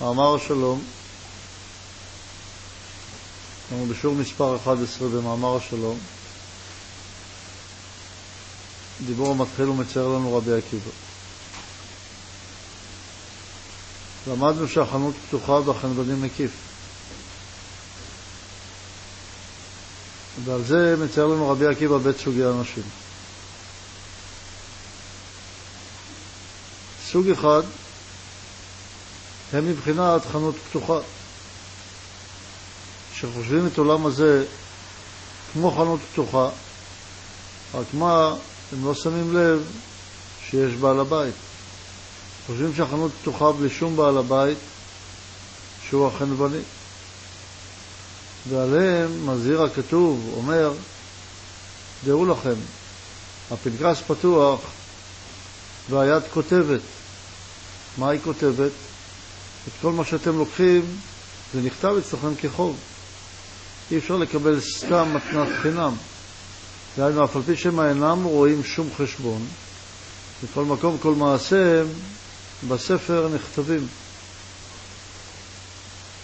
מאמר השלום, אנחנו בשיעור מספר 11 במאמר השלום, דיבור המתחיל ומצייר לנו רבי עקיבא. למדנו שהחנות פתוחה והחנוונים מקיף. ועל זה מצייר לנו רבי עקיבא בית סוגי אנשים. סוג אחד הם מבחינת חנות פתוחה, שחושבים את העולם הזה כמו חנות פתוחה, רק מה, הם לא שמים לב שיש בעל הבית. חושבים שהחנות פתוחה בלי שום בעל הבית, שהוא החנווני. ועליהם מזהיר הכתוב, אומר, דעו לכם, הפנקס פתוח והיד כותבת. מה היא כותבת? את כל מה שאתם לוקחים, זה נכתב אצלכם כחוב. אי אפשר לקבל סתם מתנת חינם. דהיינו, אף על פי שהם אינם רואים שום חשבון, בכל מקום, כל מעשיהם בספר נכתבים.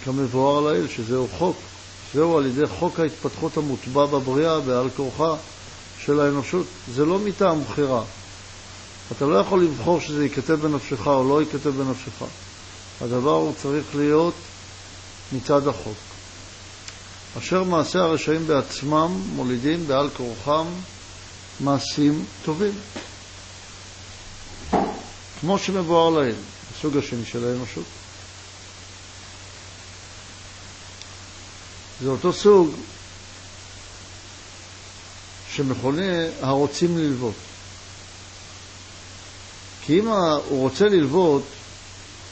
כמבואר לעיל, שזהו חוק. זהו על ידי חוק ההתפתחות המוטבע בבריאה בעל כורחה של האנושות. זה לא מטעם בחירה. אתה לא יכול לבחור שזה ייכתב בנפשך או לא ייכתב בנפשך. הדבר הוא צריך להיות מצד החוק. אשר מעשי הרשעים בעצמם מולידים בעל כורחם מעשים טובים. כמו שמבואר להם, הסוג השני של האנושות. זה אותו סוג שמכונה הרוצים ללוות. כי אם הוא רוצה ללוות,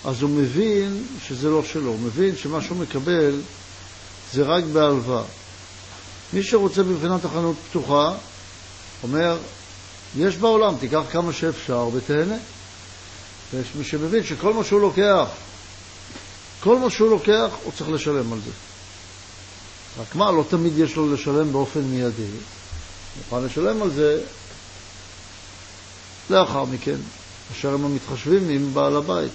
אז הוא מבין שזה לא שלו, הוא מבין שמה שהוא מקבל זה רק בהלוואה. מי שרוצה מבחינת החנות פתוחה, אומר, יש בעולם, תיקח כמה שאפשר ותהנה. ויש מי שמבין שכל מה שהוא לוקח, כל מה שהוא לוקח, הוא צריך לשלם על זה. רק מה, לא תמיד יש לו לשלם באופן מיידי. הוא מוכן לשלם על זה לאחר מכן, אשר הם המתחשבים עם בעל הבית.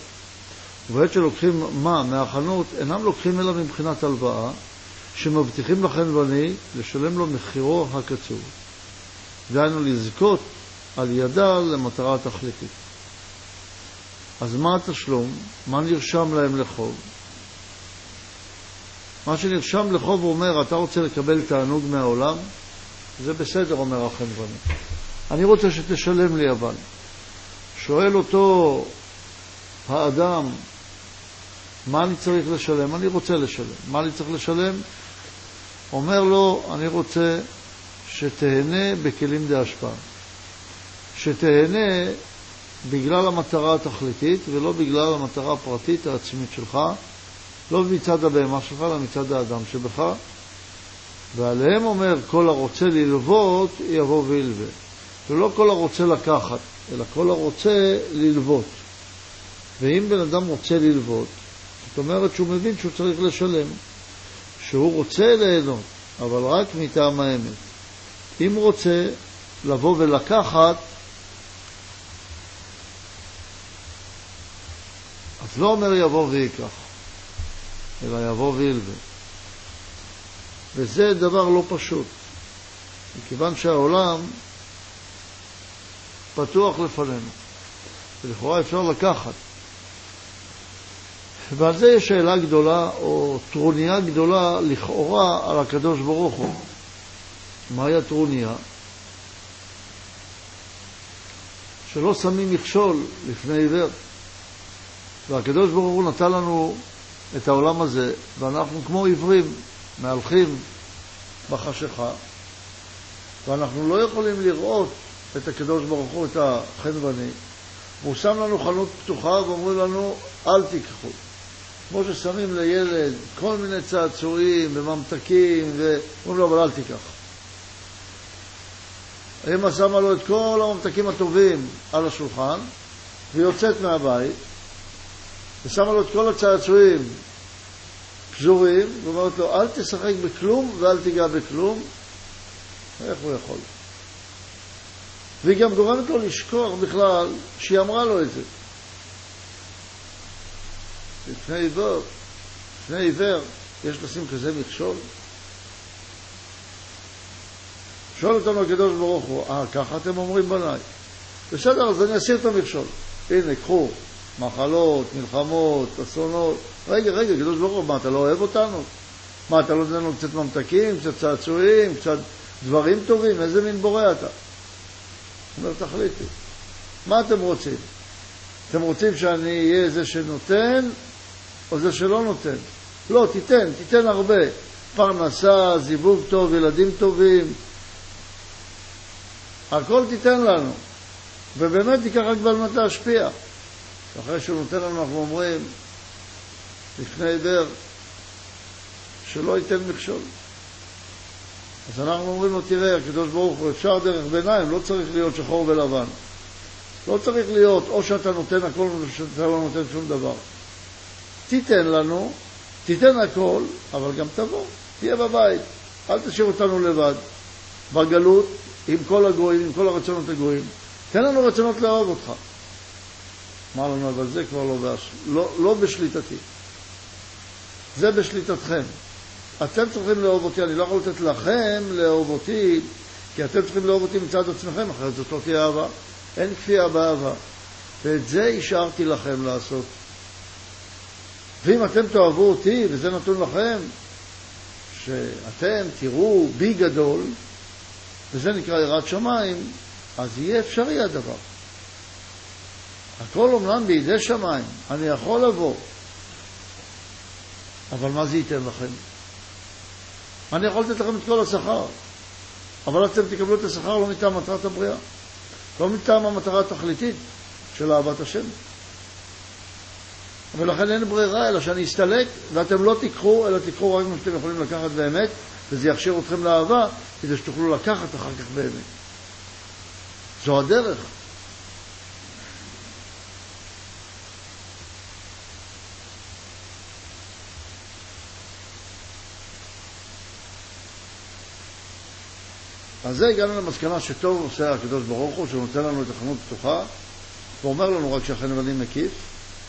ובעת שלוקחים מה מהחנות, אינם לוקחים אלא מבחינת הלוואה, שמבטיחים לחנווני לשלם לו מחירו הקצוב. דהיינו לזכות על ידה למטרה תכליתית. אז מה התשלום? מה נרשם להם לחוב? מה שנרשם לחוב אומר, אתה רוצה לקבל תענוג מהעולם? זה בסדר, אומר החנווני. אני רוצה שתשלם לי אבל. שואל אותו האדם, מה אני צריך לשלם? אני רוצה לשלם. מה אני צריך לשלם? אומר לו, אני רוצה שתהנה בכלים דה השפעה. שתהנה בגלל המטרה התכליתית ולא בגלל המטרה הפרטית העצמית שלך, לא מצד הבהמה שלך, אלא מצד האדם שבך. ועליהם אומר, כל הרוצה ללוות, יבוא וילווה. ולא כל הרוצה לקחת, אלא כל הרוצה ללוות. ואם בן אדם רוצה ללוות, זאת אומרת שהוא מבין שהוא צריך לשלם, שהוא רוצה ליהנות, אבל רק מטעם האמת. אם רוצה לבוא ולקחת, אז לא אומר יבוא ויקח, אלא יבוא וילווה. וזה דבר לא פשוט, מכיוון שהעולם פתוח לפנינו, ולכאורה אפשר לקחת. ועל זה יש שאלה גדולה, או טרוניה גדולה, לכאורה, על הקדוש ברוך הוא. מהי הטרוניה? שלא שמים מכשול לפני עיוור. והקדוש ברוך הוא נתן לנו את העולם הזה, ואנחנו כמו עיוורים, מהלכים בחשיכה, ואנחנו לא יכולים לראות את הקדוש ברוך הוא, את החנווני. והוא שם לנו חנות פתוחה ואומרים לנו, אל תיקחו. כמו ששמים לילד כל מיני צעצועים וממתקים, ואומרים לו, אבל אל תיקח. האמא שמה לו את כל הממתקים הטובים על השולחן, ויוצאת מהבית, ושמה לו את כל הצעצועים פזורים, ואומרת לו, אל תשחק בכלום ואל תיגע בכלום. איך הוא יכול? והיא גם גורמת לו לשכוח בכלל שהיא אמרה לו את זה. לפני עיוור, לפני עיוור, יש לשים כזה מכשול? שואל אותנו הקדוש ברוך הוא, אה, ככה אתם אומרים בניי? בסדר, אז אני אסיר את המכשול. הנה, קחו, מחלות, מלחמות, אסונות. רגע, רגע, קדוש ברוך הוא, מה, אתה לא אוהב אותנו? מה, אתה לא נותן לנו קצת ממתקים, קצת צעצועים, קצת דברים טובים? איזה מין בורא אתה? אומר, תחליטי. מה אתם רוצים? אתם רוצים שאני אהיה זה שנותן, או זה שלא נותן? לא, תיתן, תיתן הרבה. פרנסה, זיווג טוב, ילדים טובים. הכל תיתן לנו. ובאמת תיקח רק בעל מנת להשפיע. אחרי שהוא נותן לנו, אנחנו אומרים, לפני עיוור, שלא ייתן מכשול. אז אנחנו אומרים לו, תראה, הקדוש ברוך הוא, אפשר דרך ביניים, לא צריך להיות שחור ולבן. לא צריך להיות או שאתה נותן הכל או שאתה לא נותן שום דבר. תיתן לנו, תיתן הכל, אבל גם תבוא, תהיה בבית. אל תשאיר אותנו לבד, בגלות, עם כל הגויים, עם כל הרצונות הגויים. תן לנו רצונות לאהוב אותך. אמר לנו, אבל זה כבר לא, בש... לא, לא בשליטתי. זה בשליטתכם. אתם צריכים לאהוב אותי, אני לא יכול לתת לכם לאהוב אותי, כי אתם צריכים לאהוב אותי מצד עצמכם, אחרת זאת לא תהיה אהבה. אין כפייה באהבה. ואת זה השארתי לכם לעשות. ואם אתם תאהבו אותי, וזה נתון לכם, שאתם תראו בי גדול, וזה נקרא יראת שמיים, אז יהיה אפשרי הדבר. הכל אומנם בידי שמיים, אני יכול לבוא, אבל מה זה ייתן לכם? אני יכול לתת לכם את כל השכר, אבל אתם תקבלו את השכר לא מטעם מטרת הבריאה, לא מטעם המטרה התכליתית של אהבת השם. ולכן אין ברירה אלא שאני אסתלק ואתם לא תיקחו, אלא תיקחו רק מה שאתם יכולים לקחת באמת, וזה יכשיר אתכם לאהבה, כדי שתוכלו לקחת אחר כך באמת. זו הדרך. אז זה הגענו למסקנה שטוב עושה הקדוש ברוך הוא, שהוא נותן לנו את החנות פתוחה, ואומר לנו רק שהחנוונים מקיף,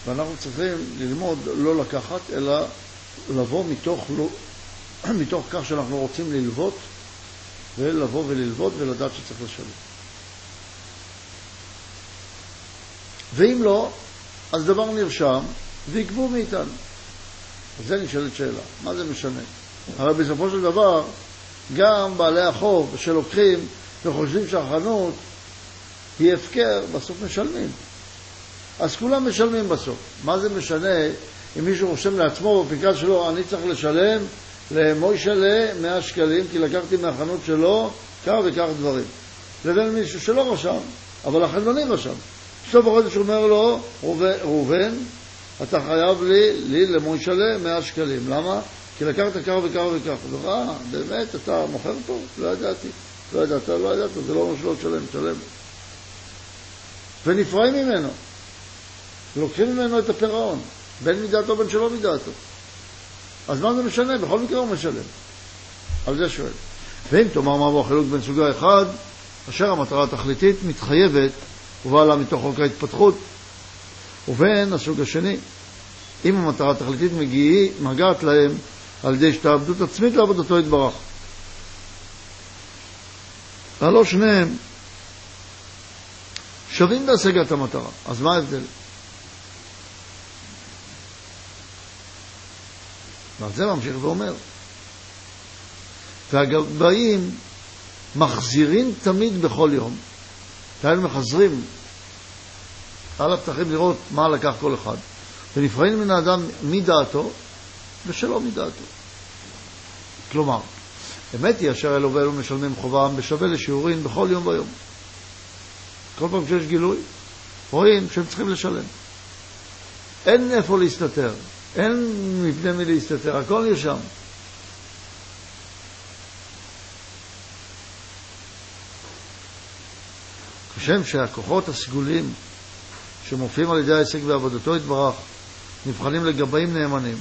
ואנחנו צריכים ללמוד לא לקחת, אלא לבוא מתוך, לא, מתוך כך שאנחנו רוצים ללוות, ולבוא וללוות ולדעת שצריך לשלם. ואם לא, אז דבר נרשם ויגבו מאיתנו. אז זה נשאלת שאלה, מה זה משנה? הרי בסופו של דבר, גם בעלי החוב שלוקחים וחושבים שהחנות היא הפקר, בסוף משלמים. אז כולם משלמים בסוף. מה זה משנה אם מישהו רושם לעצמו בפנקס שלו, אני צריך לשלם למוישלה 100 שקלים, כי לקחתי מהחנות שלו כך וכך דברים. לבין מישהו שלא רשם, אבל החנוני רשם. בסוף החודש אומר לו, ראובן, אתה חייב לי, לי למוישלה 100 שקלים. למה? כי לקחת כך וכך וכך. הוא אומר, אה, באמת, אתה מוכר פה? לא ידעתי. לא ידעת, לא ידעת, זה לא אומר שלא תשלם, תשלם. ונפרעים ממנו. לוקחים ממנו את הפירעון, בין מדעתו בין שלא מדעתו. אז מה זה משנה? בכל מקרה הוא משלם. על זה שואל. ואם תאמר מהו החילוק בין סוגה אחד, אשר המטרה התכליתית מתחייבת ובאה לה מתוך חוק ההתפתחות, ובין הסוג השני, אם המטרה התכליתית מגעת להם על ידי השתעבדות עצמית לעבודתו יתברך. הלא שניהם שווים בהשגת המטרה, אז מה ההבדל? זה ממשיך ואומר. והגבאים מחזירים תמיד בכל יום. כאלה מחזרים על הפתחים לראות מה לקח כל אחד, ונפרעים מן האדם מדעתו ושלא מדעתו. כלומר, אמת היא אשר אלו ואלו משלמים חובם בשווה לשיעורין בכל יום ויום. כל פעם שיש גילוי, רואים שהם צריכים לשלם. אין איפה להסתתר, אין מפני מי להסתתר, הכל נרשם. כשם שהכוחות הסגולים שמופיעים על ידי ההישג בעבודתו יתברך נבחנים לגבאים נאמנים,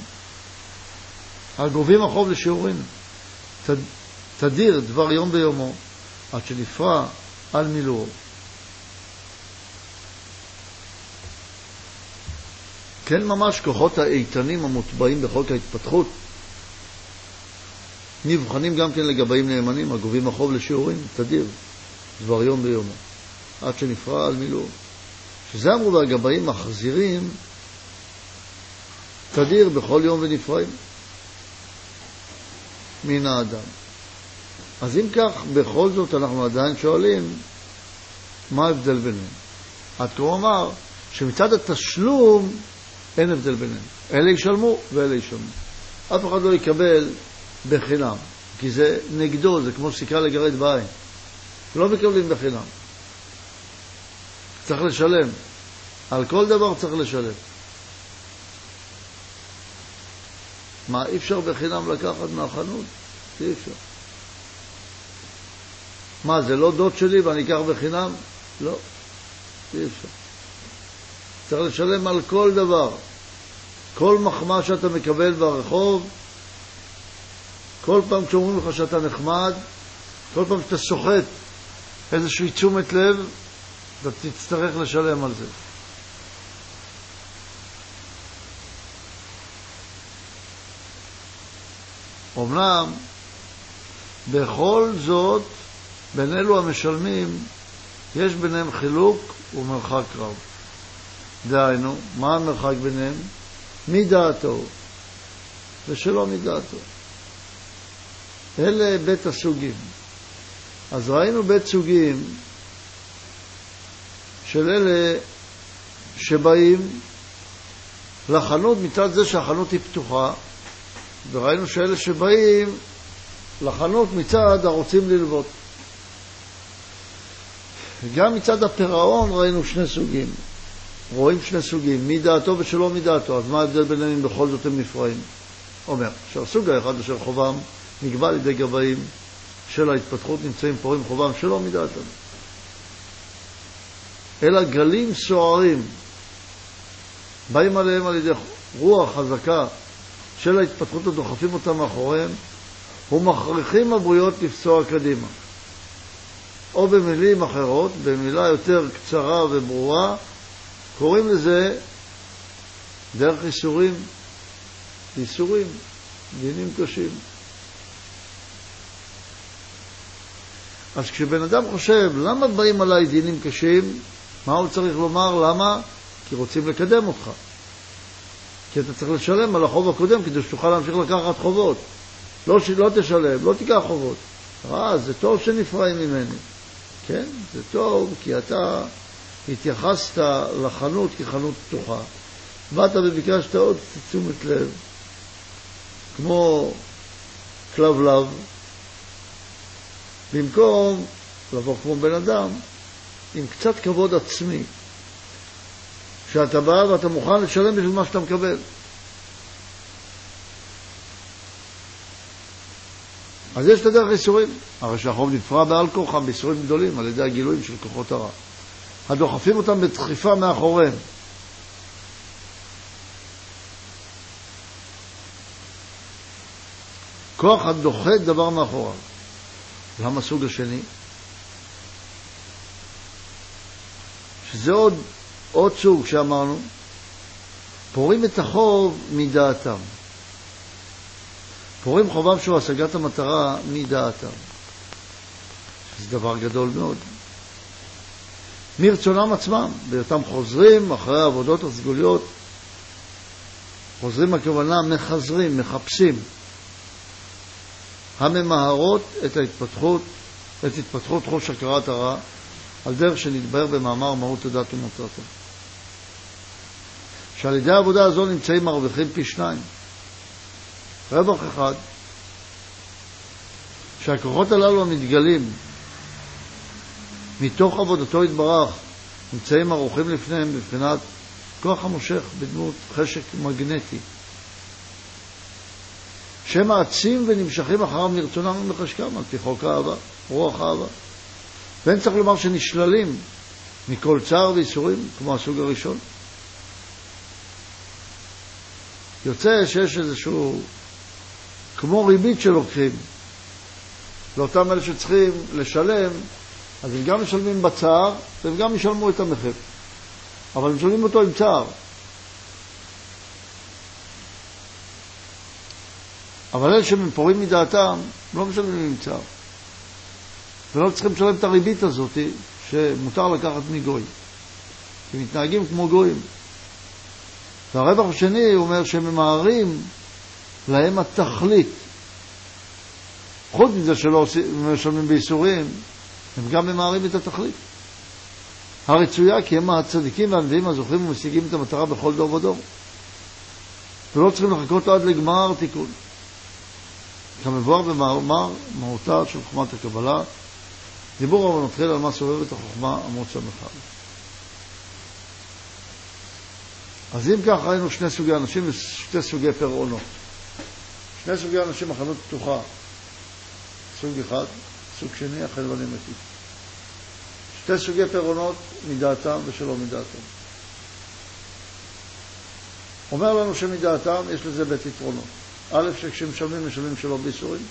הגובים החוב לשיעורים, תדיר דבר יום ביומו עד שנפרע על מילואו. כן ממש כוחות האיתנים המוטבעים בחוק ההתפתחות נבחנים גם כן לגבאים נאמנים הגובים החוב לשיעורים, תדיר, דבר יום ביומו, עד שנפרע על מילואו. שזה אמרו והגבאים מחזירים תדיר בכל יום ונפרעים מן האדם. אז אם כך, בכל זאת אנחנו עדיין שואלים מה ההבדל ביניהם. עד כה הוא אמר שמצד התשלום אין הבדל ביניהם. אלה ישלמו ואלה ישלמו. אף אחד לא יקבל בחינם, כי זה נגדו, זה כמו סיכה לגרד בעין. לא מקבלים בחינם. צריך לשלם. על כל דבר צריך לשלם. מה, אי אפשר בחינם לקחת מהחנות? אי אפשר. מה, זה לא דוד שלי ואני אקח בחינם? לא, אי אפשר. צריך לשלם על כל דבר. כל מחמאה שאתה מקבל ברחוב, כל פעם כשאומרים לך שאתה נחמד, כל פעם שאתה סוחט איזושהי תשומת לב, אתה תצטרך לשלם על זה. אמנם, בכל זאת, בין אלו המשלמים, יש ביניהם חילוק ומרחק רב. דהיינו, מה המרחק ביניהם? מדעתו ושלא מדעתו. אלה בית הסוגים. אז ראינו בית סוגים של אלה שבאים לחנות מצד זה שהחנות היא פתוחה, וראינו שאלה שבאים לחנות מצד הרוצים ללוות. גם מצד הפירעון ראינו שני סוגים. רואים שני סוגים, מדעתו ושלא מדעתו. אז מה ההבדל ביניהם אם בכל זאת הם נפרעים? אומר, שהסוג האחד אשר חובם נקבע על ידי גבאים של ההתפתחות נמצאים פורעים חובם שלא מדעתם. אלא גלים סוערים באים עליהם על ידי רוח חזקה של ההתפתחות הדוחפים אותם מאחוריהם ומכריחים הבריות לפסוע קדימה. או במילים אחרות, במילה יותר קצרה וברורה, קוראים לזה דרך איסורים, איסורים, דינים קשים. אז כשבן אדם חושב, למה באים עליי דינים קשים, מה הוא צריך לומר? למה? כי רוצים לקדם אותך. כי אתה צריך לשלם על החוב הקודם כדי שתוכל להמשיך לקחת חובות. לא, לא תשלם, לא תיקח חובות. אה, זה טוב שנפרעים ממני. כן, זה טוב, כי אתה התייחסת לחנות כחנות פתוחה. באת וביקשת עוד תשומת לב, כמו כלבלב, במקום לבוא כמו בן אדם עם קצת כבוד עצמי, שאתה בא ואתה מוכן לשלם בשביל מה שאתה מקבל. אז יש את הדרך איסורים. הרי שהחוב נפרע בעל כורחם באיסורים גדולים על ידי הגילויים של כוחות הרע. הדוחפים אותם בדחיפה מאחוריהם. כוח הדוחה דבר מאחוריו. למה הסוג השני? שזה עוד, עוד סוג שאמרנו, פורעים את החוב מדעתם. פורעים חובם שהוא השגת המטרה מדעתם. זה דבר גדול מאוד. מרצונם עצמם, בהיותם חוזרים אחרי העבודות הסגוליות, חוזרים הכוונה מחזרים, מחפשים, הממהרות את ההתפתחות, את התפתחות חוש הכרת הרע, על דרך שנתבהר במאמר מהות הדת ומטרתה. שעל ידי העבודה הזו נמצאים מרוויחים פי שניים. רווח אחד, שהכוחות הללו המתגלים מתוך עבודתו יתברך נמצאים ערוכים לפניהם בבחינת כוח המושך בדמות חשק מגנטי. שהם מעצים ונמשכים אחריו מרצונם ומחשקם על פי חוק האהבה, רוח האהבה. ואין צריך לומר שנשללים מכל צער ואיסורים כמו הסוג הראשון. יוצא שיש איזשהו, כמו ריבית שלוקחים לאותם אלה שצריכים לשלם, אז הם גם משלמים בצער, והם גם ישלמו את המחיר. אבל הם משלמים אותו עם צער. אבל אלה שהם פורעים מדעתם, לא משלמים עם צער. ולא צריכים לשלם את הריבית הזאת שמותר לקחת מגוי. כי מתנהגים כמו גויים. והרווח השני אומר שהם ממהרים להם התכלית. חוץ מזה שלא משלמים בייסורים, הם גם ממהרים את התכלית. הרצויה כי הם הצדיקים והנביאים הזוכים ומשיגים את המטרה בכל דור ודור. ולא צריכים לחכות עד לגמר תיקון. כמבואר במאמר מהותה של חוכמת הקבלה, דיבור אבל מתחיל על מה סובב את החוכמה עמוד ס"א. אז אם כך ראינו שני סוגי אנשים ושתי סוגי פירעונות. שני סוגי אנשים החנות פתוחה. סוג אחד, סוג שני, החלבני מתים. שתי סוגי פירעונות מדעתם ושלא מדעתם. אומר לנו שמדעתם יש לזה בית יתרונות. א', שכשמשלמים, משלמים שלא בייסורים,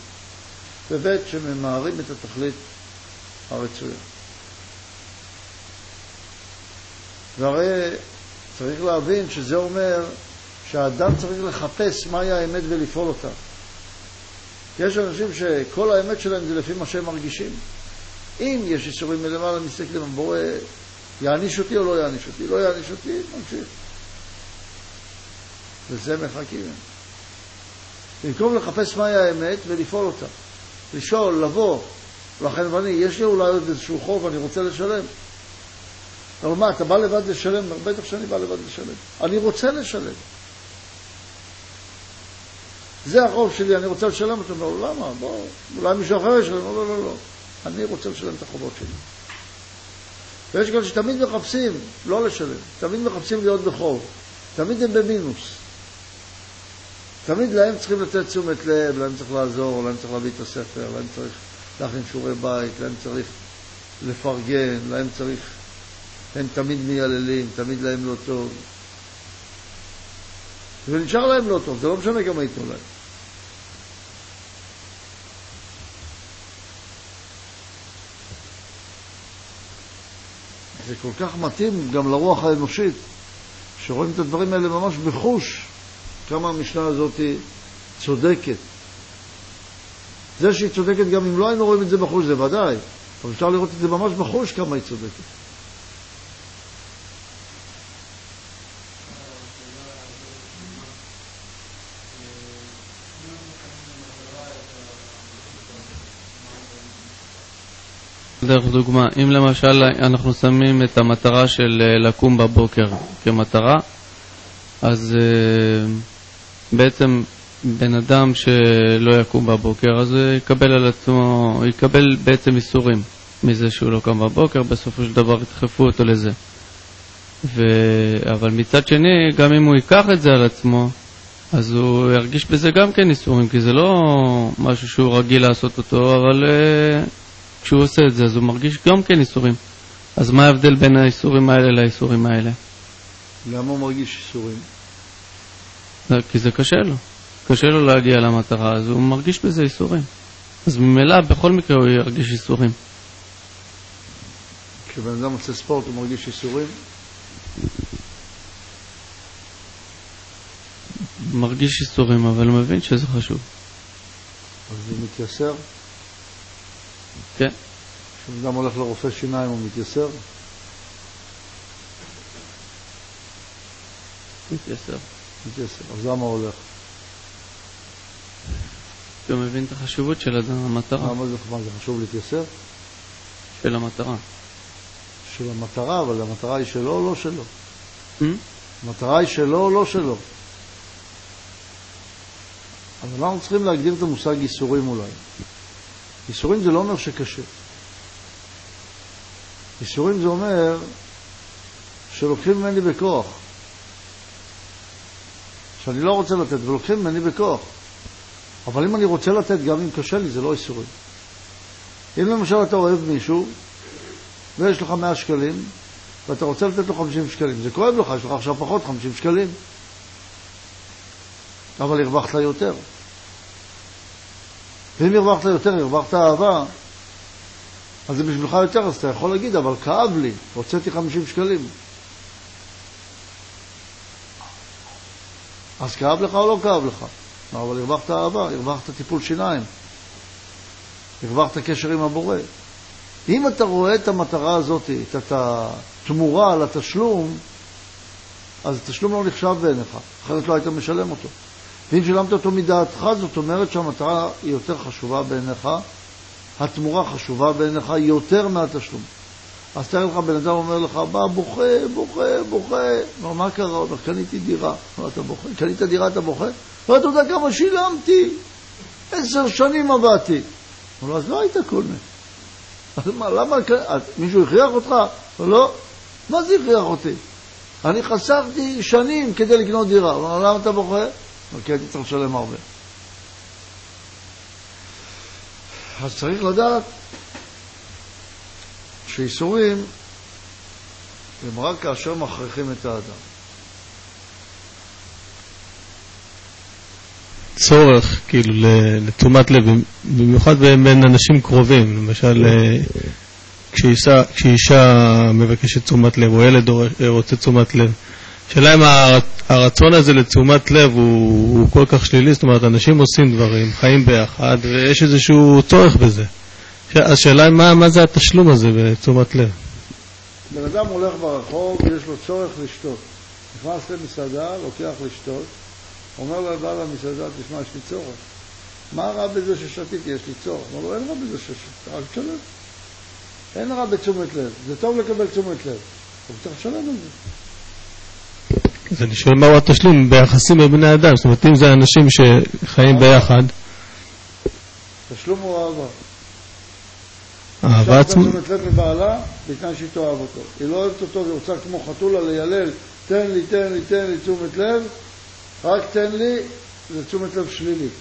וב', שממהרים את התכלית הרצויה. והרי צריך להבין שזה אומר שהאדם צריך לחפש מהי האמת ולפעול אותה. יש אנשים שכל האמת שלהם זה לפי מה שהם מרגישים. אם יש איסורים מלמעלה, מסתכלים, הבורא יעניש אותי או לא יעניש אותי? לא יעניש אותי, ממשיך. וזה מחכים. במקום לחפש מהי האמת ולפעול אותה. לשאול, לבוא, לכן ואני, יש לי אולי עוד איזשהו חוב, אני רוצה לשלם. אבל מה, אתה בא לבד לשלם? בטח שאני בא לבד לשלם. אני רוצה לשלם. זה החוב שלי, אני רוצה לשלם אותו. אומר, למה? בוא, אולי מישהו אחר ישלם. לא, לא, לא, לא. אני רוצה לשלם את החובות שלי. ויש כאלה שתמיד מחפשים לא לשלם, תמיד מחפשים להיות בחוב, תמיד הם במינוס. תמיד להם צריכים לתת תשומת לב, להם צריך לעזור, להם צריך להביא את הספר, להם צריך להכין שיעורי בית, להם צריך לפרגן, להם צריך... הם תמיד מייללים, תמיד להם לא טוב. ונשאר להם לא טוב, זה לא משנה כמה ייתנו להם. זה כל כך מתאים גם לרוח האנושית, שרואים את הדברים האלה ממש בחוש, כמה המשנה הזאת צודקת. זה שהיא צודקת גם אם לא היינו רואים את זה בחוש, זה ודאי, אבל אפשר לראות את זה ממש בחוש כמה היא צודקת. דרך דוגמה, אם למשל אנחנו שמים את המטרה של אה, לקום בבוקר כמטרה, אז אה, בעצם בן אדם שלא יקום בבוקר, אז הוא יקבל על עצמו, יקבל בעצם איסורים מזה שהוא לא קם בבוקר, בסופו של דבר ידחפו אותו לזה. ו... אבל מצד שני, גם אם הוא ייקח את זה על עצמו, אז הוא ירגיש בזה גם כן איסורים, כי זה לא משהו שהוא רגיל לעשות אותו, אבל uh, כשהוא עושה את זה, אז הוא מרגיש גם כן איסורים. אז מה ההבדל בין האיסורים האלה לאיסורים האלה? למה הוא מרגיש איסורים? כי זה קשה לו. קשה לו להגיע למטרה, אז הוא מרגיש בזה איסורים. אז ממילא בכל מקרה הוא ירגיש איסורים. כשבן אדם עושה ספורט הוא מרגיש איסורים? מרגיש איסורים, אבל הוא מבין שזה חשוב. אז הוא מתייסר? כן. כשבן אדם הולך לרופא שיניים הוא מתייסר? מתייסר. מתייסר. אז למה הולך? כי הוא מבין את החשיבות של המטרה. למה זה, מה, זה חשוב להתייסר? של המטרה. של המטרה, אבל המטרה היא שלו או לא שלו? Hmm? המטרה היא שלו או לא שלו? אבל אנחנו צריכים להגדיר את המושג ייסורים אולי. ייסורים זה לא אומר שקשה. ייסורים זה אומר שלוקחים ממני בכוח. שאני לא רוצה לתת, ולוקחים ממני בכוח. אבל אם אני רוצה לתת, גם אם קשה לי, זה לא ייסורים. אם למשל אתה אוהב מישהו, ויש לך 100 שקלים, ואתה רוצה לתת לו 50 שקלים, זה כואב לך, יש לך עכשיו פחות 50 שקלים. אבל הרווחת יותר. ואם הרווחת יותר, הרווחת אהבה, אז זה בשבילך יותר, אז אתה יכול להגיד, אבל כאב לי, הוצאתי 50 שקלים. אז כאב לך או לא כאב לך? אבל הרווחת אהבה, הרווחת טיפול שיניים, הרווחת קשר עם הבורא. אם אתה רואה את המטרה הזאת, את התמורה על התשלום, אז התשלום לא נחשב בעיניך, אחרת לא היית משלם אותו. ואם שילמת אותו מדעתך, זאת אומרת שהמטרה היא יותר חשובה בעיניך, התמורה חשובה בעיניך יותר מהתשלום. אז תאר לך, בן אדם אומר לך, בא, בוכה, בוכה, בוכה. אומר, מה קרה? אומר, קניתי דירה. אומר, אתה בוכה? קנית דירה, אתה בוכה? לא, אתה יודע כמה שילמתי? עשר שנים עבדתי. אומר אז לא היית קונה. אז מה, למה, מישהו הכריח אותך? לא. מה זה הכריח אותי? אני חסכתי שנים כדי לקנות דירה. הוא אומר, למה אתה בוכה? כי הייתי צריך לשלם הרבה. אז צריך לדעת שאיסורים הם רק כאשר מכריחים את האדם. צורך, כאילו, לתשומת לב, במיוחד בין אנשים קרובים, למשל, אה, כשאישה, כשאישה מבקשת תשומת לב, או ילד רוצה תשומת לב. השאלה אם הרצון הזה לתשומת לב הוא, הוא כל כך שלילי, זאת אומרת, אנשים עושים דברים, חיים ביחד, ויש איזשהו צורך בזה. השאלה היא מה, מה זה התשלום הזה בתשומת לב. בן אדם הולך ברחוב, יש לו צורך לשתות. נכנס למסעדה, לוקח לשתות, אומר לבעל המסעדה, תשמע, יש לי צורך. מה רע בזה ששתיתי? יש לי צורך. אומר לו, אין רע בזה ששתיתי, אל תשלם. אין רע בתשומת לב. זה טוב לקבל תשומת לב. אבל צריך לשלם על זה. אז אני שואל מהו התשלום ביחסים בין בני אדם, זאת אומרת אם זה אנשים שחיים ביחד. תשלום הוא אהבה. אהבה עצמית? תשומת לב מבעלה, בתנאי שהיא תאהב אותו. היא לא אוהבת אותו, היא רוצה כמו חתולה לילל, תן לי, תן לי, תן לי תשומת לב, רק תן לי, זה תשומת לב שלילית.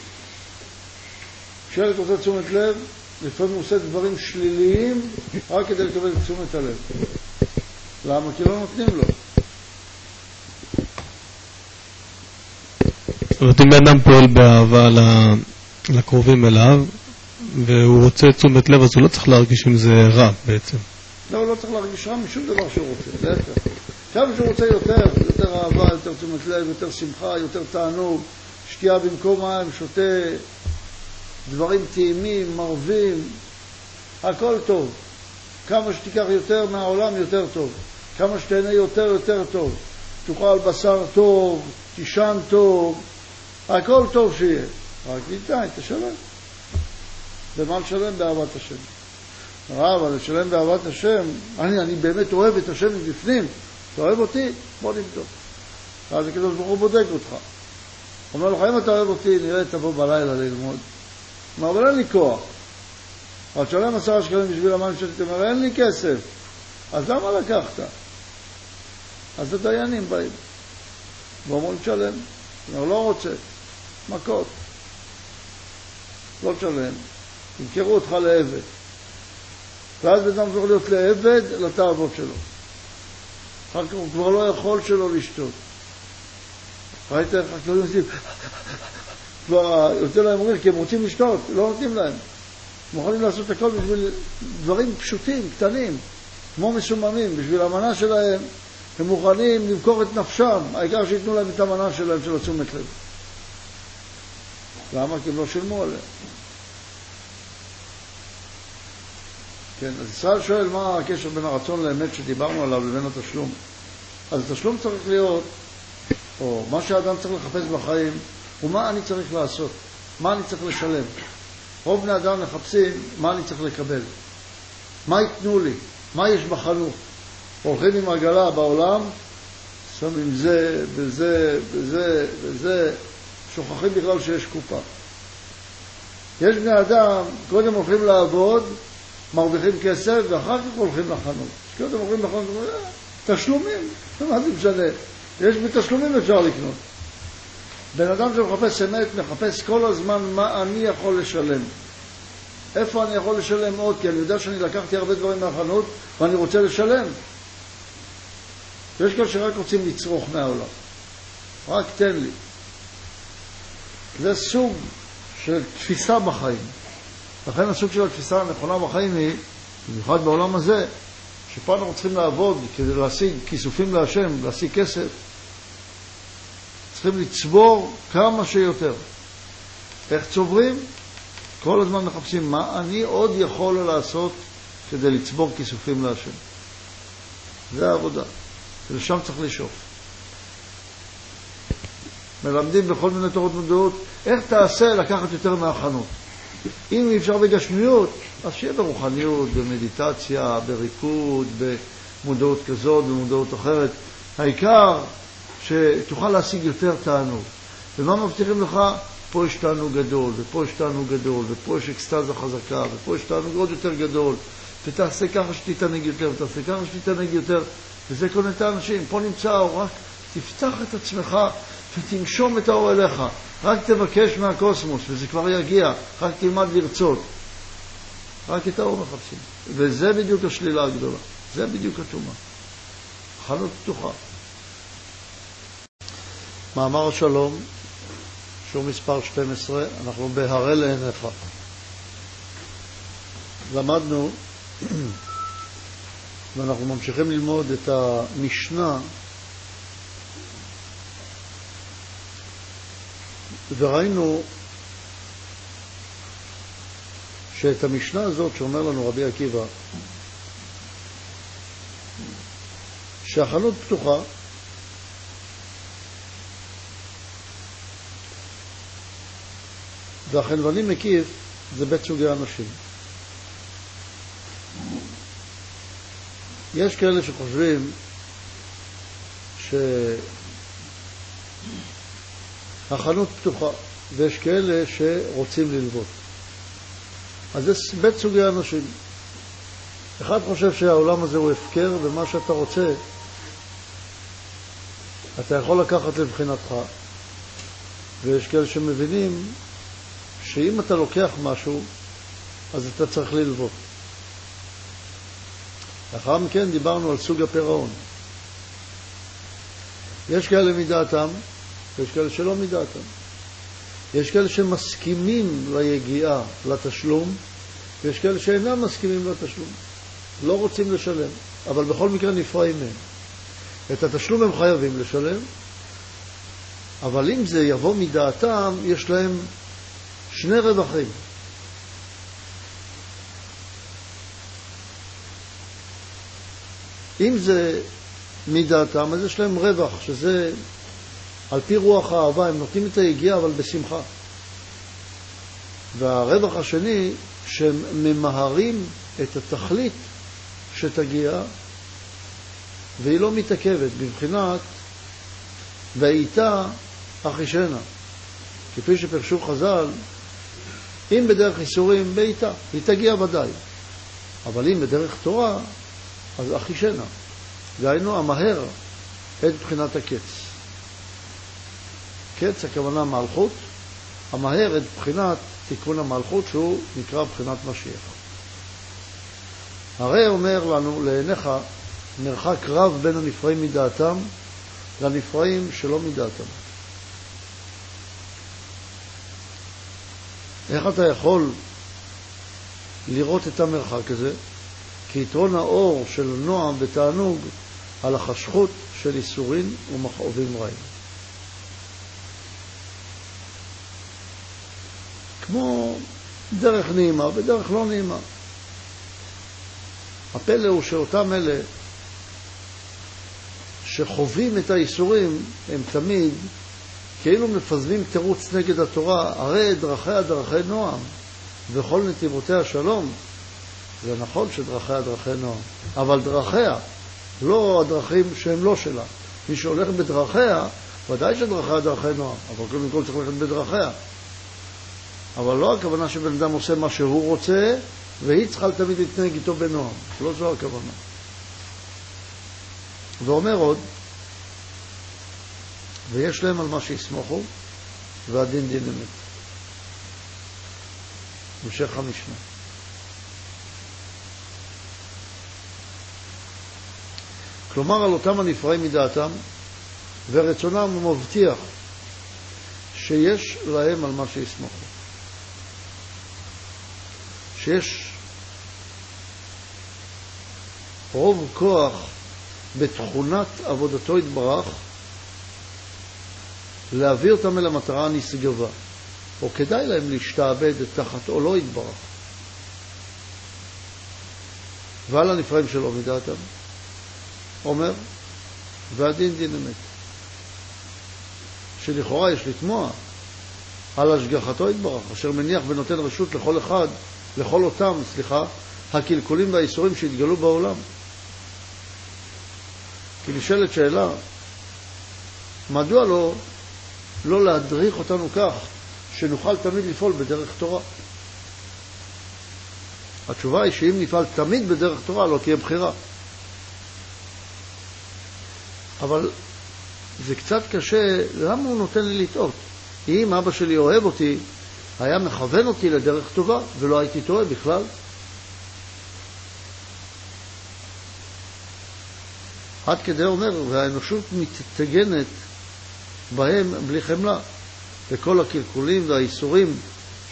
כשילד רוצה תשומת לב, לפעמים הוא עושה דברים שליליים רק כדי לקבל את תשומת הלב. למה? כי לא נותנים לו. זאת אומרת, אם בן אדם פועל באהבה לקרובים אליו, והוא רוצה תשומת לב, אז הוא לא צריך להרגיש אם זה רע בעצם. לא, הוא לא צריך להרגיש רע משום דבר שהוא רוצה, להפך. עכשיו שהוא רוצה יותר, יותר אהבה, יותר תשומת לב, יותר שמחה, יותר תענוג, שתייה במקום מים, שותה דברים טעימים, מרבים, הכל טוב. כמה שתיקח יותר מהעולם, יותר טוב. כמה שתהנה יותר, יותר טוב. תאכל בשר טוב, תישן טוב, הכל טוב שיהיה. רק ניתן, תשלם. במה לשלם? באהבת השם. אבל לשלם באהבת השם, אני, אני באמת אוהב את השם מבפנים, אתה אוהב אותי? בוא נבדוק. אז הקדוש ברוך הוא בודק אותך. אומר לך, אם אתה אוהב אותי, נראה תבוא בלילה ללמוד. אומר, אבל אין לי כוח. אז תשלם עשרה שקלים בשביל המים שתיתי, אומר, אין לי כסף. אז למה לקחת? אז הדיינים באים ואומרים, תשלם. אומר, לא רוצה. מכות. לא תשלם. ימכרו אותך לעבד. ואז בן אדם צריך להיות לעבד לתאוות שלו. אחר כך הוא כבר לא יכול שלא לשתות. ראית איך החקלאים עושים? כבר יוצא להם ריח כי הם רוצים לשתות, לא נותנים להם. הם יכולים לעשות הכל בשביל דברים פשוטים, קטנים, כמו מסוממים, בשביל המנה שלהם, הם מוכנים למכור את נפשם, העיקר שייתנו להם את המנה שלהם של התשומת לב. למה? כי הם לא שילמו עליה. כן, אז ישראל שואל מה הקשר בין הרצון לאמת שדיברנו עליו לבין התשלום. אז התשלום צריך להיות, או מה שהאדם צריך לחפש בחיים, הוא מה אני צריך לעשות, מה אני צריך לשלם. רוב בני אדם מחפשים מה אני צריך לקבל, מה ייתנו לי, מה יש בחנות. הולכים עם עגלה בעולם, שמים זה, וזה, וזה, וזה, שוכחים בכלל שיש קופה. יש בני אדם, קודם הולכים לעבוד, מרוויחים כסף, ואחר כך הולכים לחנות. קודם הולכים לחנות, אה, תשלומים, מה זה משנה? יש בתשלומים אפשר לקנות. בן אדם שמחפש אמת, מחפש כל הזמן מה אני יכול לשלם. איפה אני יכול לשלם עוד? כי אני יודע שאני לקחתי הרבה דברים מהחנות ואני רוצה לשלם. יש כאלה שרק רוצים לצרוך מהעולם. רק תן לי. זה סוג של תפיסה בחיים. לכן הסוג של התפיסה הנכונה בחיים היא, במיוחד בעולם הזה, שפה אנחנו צריכים לעבוד כדי להשיג כיסופים להשם, להשיג כסף, צריכים לצבור כמה שיותר. איך צוברים? כל הזמן מחפשים מה אני עוד יכול לעשות כדי לצבור כיסופים להשם. זה העבודה, ולשם צריך לשאוף. מלמדים בכל מיני תורות מודעות איך תעשה לקחת יותר מהכנות. אם אי אפשר בגשמיות, אז שיהיה ברוחניות, במדיטציה, בריקוד, במודעות כזאת, במודעות אחרת. העיקר שתוכל להשיג יותר תענוג. ומה מבטיחים לך? פה יש תענוג גדול, ופה יש תענוג גדול, ופה יש אקסטזה חזקה, ופה יש תענוג עוד יותר גדול, ותעשה ככה שתתענג יותר, ותעשה ככה שתתענג יותר, וזה קונה את האנשים. פה נמצא רק תפתח את עצמך ותנשום את האור אליך. רק תבקש מהקוסמוס, וזה כבר יגיע, רק תלמד לרצות. רק את האור מחפשים. וזה בדיוק השלילה הגדולה, זה בדיוק הטומאה. חנות פתוחה. מאמר השלום, שיעור מספר 12, אנחנו בהרי לעיניך. למדנו, ואנחנו ממשיכים ללמוד את המשנה וראינו שאת המשנה הזאת שאומר לנו רבי עקיבא, שהחנות פתוחה, והחנווני מקיף זה בית סוגי אנשים. יש כאלה שחושבים שהחנות פתוחה, ויש כאלה שרוצים ללוות. אז זה בית סוגי אנשים. אחד חושב שהעולם הזה הוא הפקר, ומה שאתה רוצה, אתה יכול לקחת לבחינתך. ויש כאלה שמבינים שאם אתה לוקח משהו, אז אתה צריך ללוות. לאחר מכן דיברנו על סוג הפירעון. יש כאלה מדעתם, ויש כאלה שלא מדעתם. יש כאלה שמסכימים ליגיעה, לתשלום, ויש כאלה שאינם מסכימים לתשלום. לא רוצים לשלם, אבל בכל מקרה נפרעים מהם. את התשלום הם חייבים לשלם, אבל אם זה יבוא מדעתם, יש להם שני רווחים. אם זה מדעתם, אז יש להם רווח, שזה על פי רוח האהבה, הם נותנים את היגיעה אבל בשמחה. והרווח השני, שהם ממהרים את התכלית שתגיע, והיא לא מתעכבת, בבחינת ואיתה אחישנה. כפי שפרשו חז"ל, אם בדרך איסורים, בעיטה, היא תגיע ודאי. אבל אם בדרך תורה, אז אחישנה. דהיינו, המהר את בחינת הקץ. קץ הכוונה מלכות, המהר את בחינת תיקון המלכות שהוא נקרא בחינת משיח. הרי אומר לנו, לעיניך מרחק רב בין הנפרעים מדעתם לנפרעים שלא מדעתם. איך אתה יכול לראות את המרחק הזה? כי יתרון האור של נועם ותענוג על החשכות של איסורים ומכאובים רעים. כמו דרך נעימה ודרך לא נעימה. הפלא הוא שאותם אלה שחווים את האיסורים הם תמיד כאילו מפזמים תירוץ נגד התורה, הרי דרכיה דרכי נועם וכל נתיבותיה שלום. זה נכון שדרכיה דרכי נועם, אבל דרכיה, לא הדרכים שהם לא שלה. מי שהולך בדרכיה, ודאי שדרכיה דרכי נועם, אבל קודם כל צריך ללכת בדרכיה. אבל לא הכוונה שבן אדם עושה מה שהוא רוצה, והיא צריכה תמיד להתנהג איתו בנועם. לא זו הכוונה. ואומר עוד, ויש להם על מה שיסמוכו, והדין דין אמת. המשך המשנה. כלומר, על אותם הנפרעים מדעתם, ורצונם הוא מבטיח שיש להם על מה שיסמוכו. שיש רוב כוח בתכונת עבודתו יתברך להביא אותם אל המטרה הנשגבה. או כדאי להם להשתעבד תחת עולו יתברך. ועל הנפרעים שלא מדעתם, אומר, והדין דין אמת. שלכאורה יש לתמוע על השגחתו יתברך, אשר מניח ונותן רשות לכל אחד, לכל אותם, סליחה, הקלקולים והאיסורים שהתגלו בעולם. כי נשאלת שאלה, מדוע לא, לא להדריך אותנו כך שנוכל תמיד לפעול בדרך תורה? התשובה היא שאם נפעל תמיד בדרך תורה לא תהיה בחירה. אבל זה קצת קשה, למה הוא נותן לי לטעות? אם אבא שלי אוהב אותי, היה מכוון אותי לדרך טובה, ולא הייתי טועה בכלל. עד כדי אומר, והאנושות מתגנת בהם בלי חמלה, בכל הקלקולים והאיסורים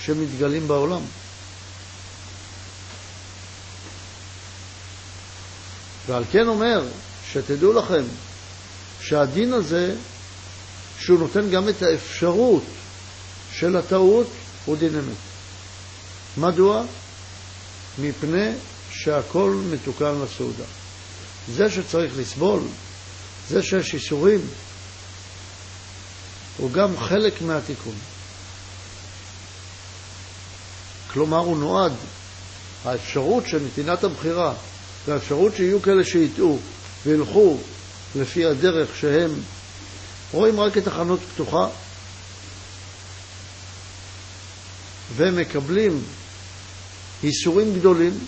שמתגלים בעולם. ועל כן אומר, שתדעו לכם, שהדין הזה, שהוא נותן גם את האפשרות של הטעות, הוא דין אמת. מדוע? מפני שהכל מתוקן לסעודה. זה שצריך לסבול, זה שיש איסורים, הוא גם חלק מהתיקון. כלומר, הוא נועד, האפשרות של נתינת הבחירה והאפשרות שיהיו כאלה שיטעו וילכו לפי הדרך שהם רואים רק את החנות פתוחה ומקבלים איסורים גדולים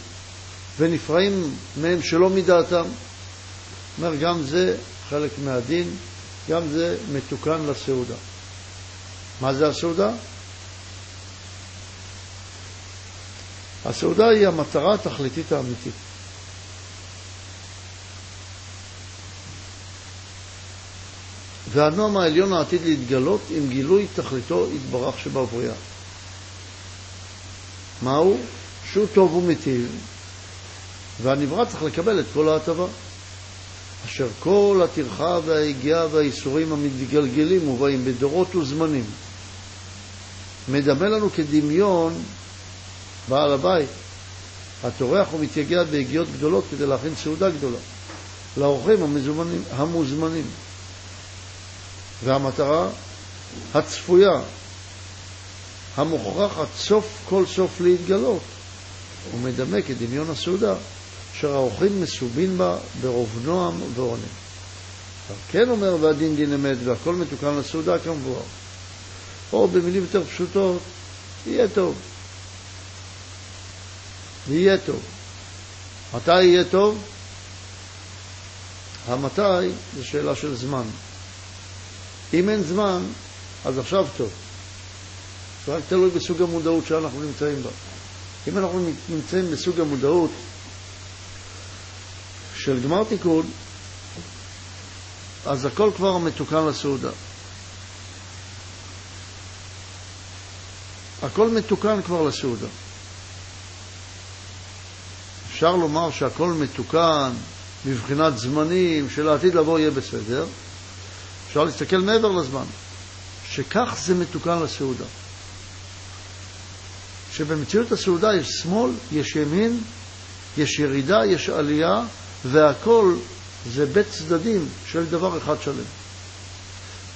ונפרעים מהם שלא מדעתם. אומר, גם זה חלק מהדין, גם זה מתוקן לסעודה. מה זה הסעודה? הסעודה היא המטרה התכליתית האמיתית. והנועם העליון העתיד להתגלות עם גילוי תכליתו יתברך שבבריאה. מהו? שהוא טוב ומיטיב, והנברא צריך לקבל את כל ההטבה. אשר כל הטרחה וההגיעה והאיסורים המתגלגלים ובאים בדורות וזמנים. מדמה לנו כדמיון בעל הבית, הטורח ומתייגע בהגיעות גדולות כדי להכין סעודה גדולה לאורחים המוזמנים. והמטרה הצפויה, המוכרחת סוף כל סוף להתגלות, הוא מדמה כדמיון הסעודה, אשר האורחים מסובין בה ברוב נועם ועונג. כן אומר והדין דין אמת והכל מתוקן לסעודה כמבואר. או במילים יותר פשוטות, יהיה טוב. יהיה טוב. מתי יהיה טוב? המתי זה שאלה של זמן. אם אין זמן, אז עכשיו טוב. זה רק תלוי בסוג המודעות שאנחנו נמצאים בה. אם אנחנו נמצאים בסוג המודעות של גמר תיקון, אז הכל כבר מתוקן לסעודה. הכל מתוקן כבר לסעודה. אפשר לומר שהכל מתוקן מבחינת זמנים, שלעתיד לבוא יהיה בסדר, אפשר להסתכל מעבר לזמן, שכך זה מתוקן לסעודה. שבמציאות הסעודה יש שמאל, יש ימין, יש ירידה, יש עלייה, והכל זה בית צדדים של דבר אחד שלם.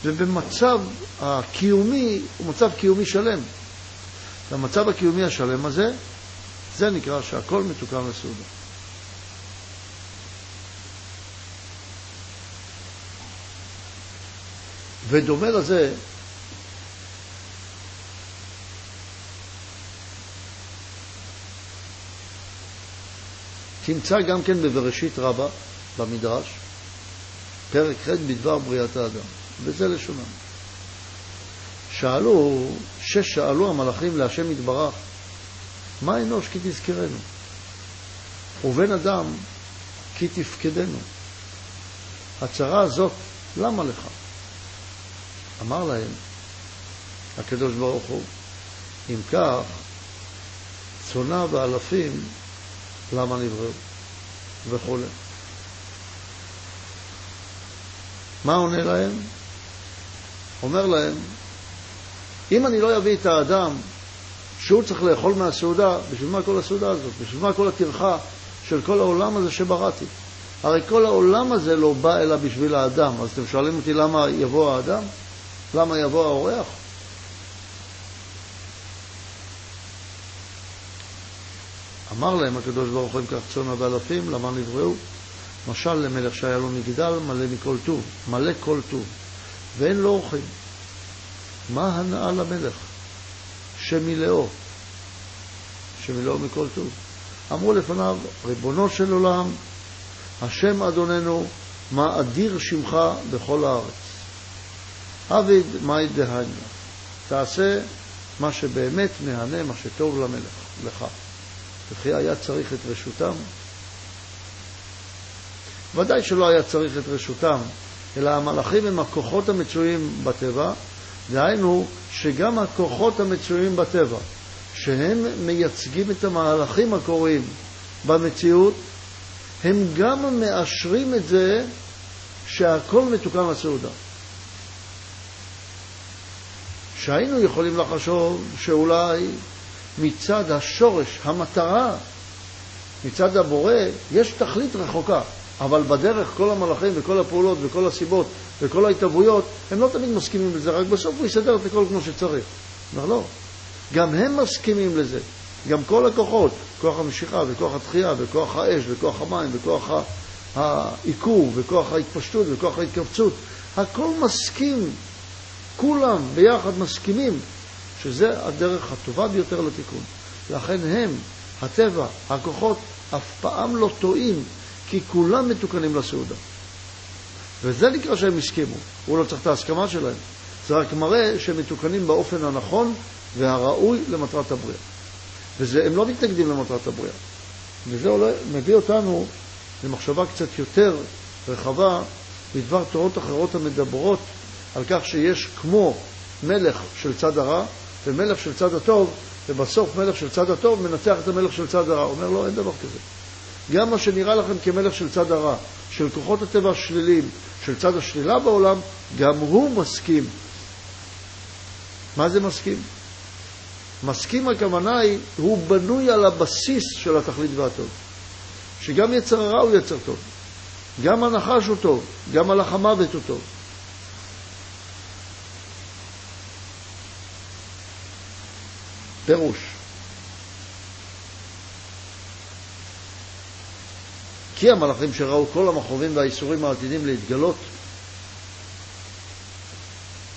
ובמצב הקיומי, הוא מצב קיומי שלם. והמצב הקיומי השלם הזה, זה נקרא שהכל מתוקן לסעודה. ודומה לזה, תמצא גם כן בבראשית רבה, במדרש, פרק ח' בדבר בריאת האדם, וזה לשונם. שאלו, שש שאלו המלאכים להשם יתברך, מה אנוש כי תזכרנו? ובן אדם כי תפקדנו. הצרה הזאת, למה לך? אמר להם הקדוש ברוך הוא, אם כך, צונה ואלפים, למה נבראו? וכו'. מה עונה להם? אומר להם, אם אני לא אביא את האדם שהוא צריך לאכול מהסעודה, בשביל מה כל הסעודה הזאת? בשביל מה כל הטרחה של כל העולם הזה שבראתי? הרי כל העולם הזה לא בא אלא בשביל האדם. אז אתם שואלים אותי למה יבוא האדם? למה יבוא האורח? אמר להם הקדוש ברוך הוא אם כך צאן באלפים, למה נבראו? משל למלך שהיה לו מגדל מלא מכל טוב, מלא כל טוב, ואין לו אורחים. מה הנאה למלך? שמילאו, שמילאו מכל טוב. אמרו לפניו, ריבונו של עולם, השם אדוננו, מה אדיר שמך בכל הארץ. עביד מאי דהיינו, תעשה מה שבאמת מהנה, מה שטוב למלך, לך. וכי היה צריך את רשותם? ודאי שלא היה צריך את רשותם, אלא המלאכים הם הכוחות המצויים בטבע, דהיינו שגם הכוחות המצויים בטבע, שהם מייצגים את המהלכים הקורים במציאות, הם גם מאשרים את זה שהכל מתוקן לסעודה. שהיינו יכולים לחשוב שאולי מצד השורש, המטרה, מצד הבורא, יש תכלית רחוקה, אבל בדרך כל המלאכים וכל הפעולות וכל הסיבות וכל ההתהוויות, הם לא תמיד מסכימים לזה, רק בסוף הוא יסדר את הכל כמו שצריך. אומר לא, גם הם מסכימים לזה. גם כל הכוחות, כוח המשיכה וכוח התחייה וכוח האש וכוח המים וכוח העיכוב וכוח ההתפשטות וכוח ההתכווצות, הכל מסכים, כולם ביחד מסכימים שזה הדרך הטובה ביותר לתיקון. לכן הם, הטבע, הכוחות, אף פעם לא טועים, כי כולם מתוקנים לסעודה. וזה נקרא שהם הסכימו, הוא לא צריך את ההסכמה שלהם. זה רק מראה שהם מתוקנים באופן הנכון והראוי למטרת הבריאה. והם לא מתנגדים למטרת הבריאה. וזה עולה, מביא אותנו למחשבה קצת יותר רחבה בדבר תורות אחרות המדברות על כך שיש כמו מלך של צד הרע ומלך של צד הטוב, ובסוף מלך של צד הטוב מנצח את המלך של צד הרע. אומר לו, אין דבר כזה. גם מה שנראה לכם כמלך של צד הרע, של כוחות הטבע השליליים, של צד השלילה בעולם, גם הוא מסכים. מה זה מסכים? מסכים הכוונה היא, הוא בנוי על הבסיס של התכלית והטוב. שגם יצר הרע הוא יצר טוב, גם הנחש הוא טוב, גם מלאך המוות הוא טוב. פירוש כי המלאכים שראו כל המכרובים והאיסורים העתידים להתגלות,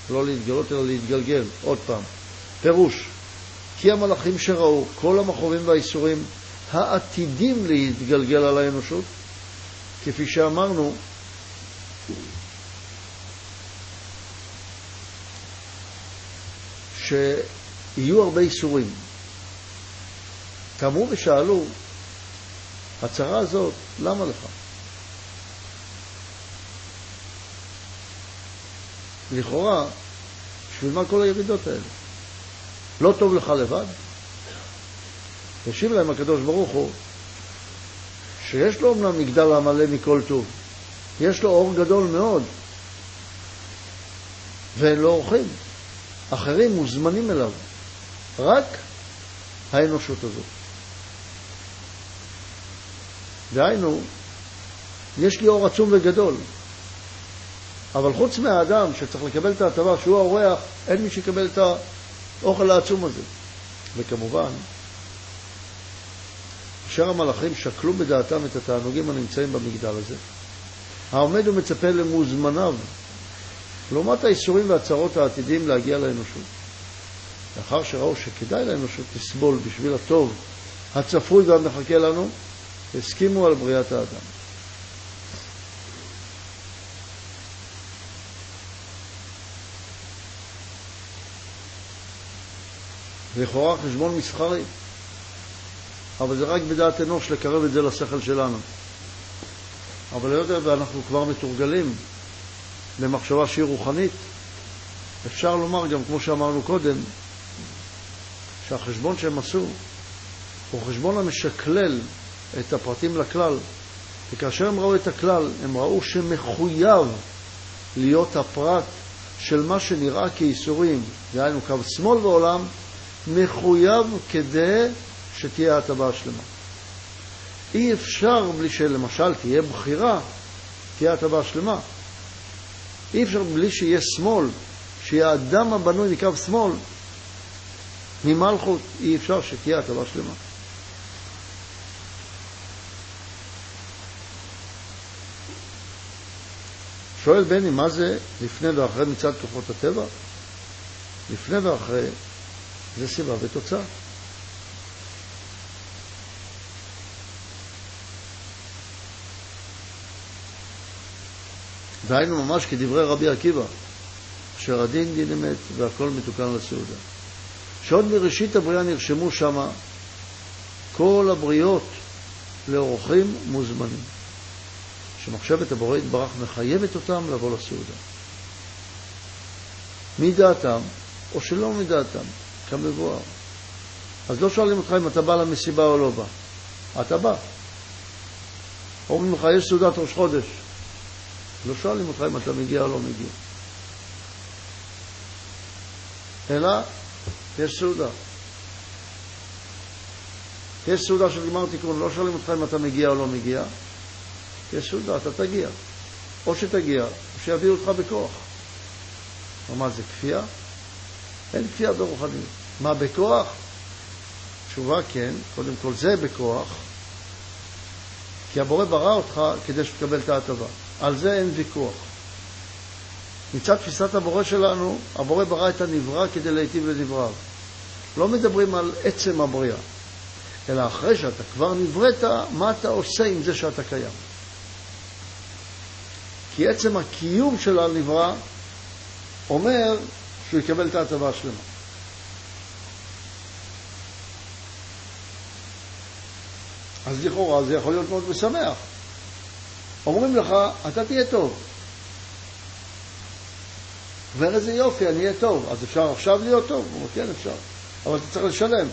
לא להתגלות אלא להתגלגל, עוד פעם, פירוש כי המלאכים שראו כל המכרובים והאיסורים העתידים להתגלגל על האנושות, כפי שאמרנו, שיהיו הרבה איסורים. קמו ושאלו, הצרה הזאת, למה לך? לכאורה, בשביל מה כל הירידות האלה? לא טוב לך לבד? ישיב להם הקדוש ברוך הוא שיש לו אמנם מגדל המלא מכל טוב, יש לו אור גדול מאוד, ואין לו אורחים. אחרים מוזמנים אליו, רק האנושות הזאת. דהיינו, יש לי אור עצום וגדול, אבל חוץ מהאדם שצריך לקבל את ההטבה שהוא האורח, אין מי שיקבל את האוכל העצום הזה. וכמובן, אשר המלאכים שקלו בדעתם את התענוגים הנמצאים במגדל הזה, העומד ומצפה למוזמניו, לעומת האיסורים והצרות העתידים להגיע לאנושות. לאחר שראו שכדאי לאנושות לסבול בשביל הטוב הצפוי והמחכה לנו, הסכימו על בריאת האדם. לכאורה חשבון מסחרי, אבל זה רק בדעת אנוש לקרב את זה לשכל שלנו. אבל היות ואנחנו כבר מתורגלים למחשבה שהיא רוחנית, אפשר לומר גם, כמו שאמרנו קודם, שהחשבון שהם עשו הוא חשבון המשקלל את הפרטים לכלל, וכאשר הם ראו את הכלל, הם ראו שמחויב להיות הפרט של מה שנראה כייסורים, דהיינו קו שמאל בעולם, מחויב כדי שתהיה הטבה השלמה. אי אפשר בלי שלמשל תהיה בחירה, תהיה הטבה שלמה. אי אפשר בלי שיהיה שמאל, שיהיה האדם הבנוי מקו שמאל, ממלכות, אי אפשר שתהיה הטבה שלמה. שואל בני, מה זה לפני ואחרי מצד כוחות הטבע? לפני ואחרי זה סיבה ותוצאה. דהיינו ממש כדברי רבי עקיבא, אשר הדין דין אמת והכל מתוקן לסעודה. שעוד מראשית הבריאה נרשמו שמה כל הבריות לאורחים מוזמנים. שמחשבת הבורא יתברך מחייבת אותם לבוא לסעודה. מדעתם או שלא מדעתם, כמבואר. אז לא שואלים אותך אם אתה בא למסיבה או לא בא. אתה בא. אומרים לך, יש סעודת ראש חודש. לא שואלים אותך אם אתה מגיע או לא מגיע. אלא יש סעודה. יש סעודה של גמר תיקון, לא שואלים אותך אם אתה מגיע או לא מגיע. יש סעודה, אתה תגיע. או שתגיע, או שיביאו אותך בכוח. מה זה כפייה? אין כפייה ברוחניות. מה בכוח? תשובה כן, קודם כל זה בכוח, כי הבורא ברא אותך כדי שתקבל את ההטבה. על זה אין ויכוח. מצד תפיסת הבורא שלנו, הבורא ברא את הנברא כדי להיטיב לנבראיו. לא מדברים על עצם הבריאה, אלא אחרי שאתה כבר נבראת, מה אתה עושה עם זה שאתה קיים. כי עצם הקיום של הנברא אומר שהוא יקבל את ההטבה השלמה. אז לכאורה זה יכול להיות מאוד משמח. אומרים לך, אתה תהיה טוב. אומר איזה יופי, אני אהיה טוב. אז אפשר עכשיו להיות טוב? הוא אומר, כן, אפשר. אבל אתה צריך לשלם. הוא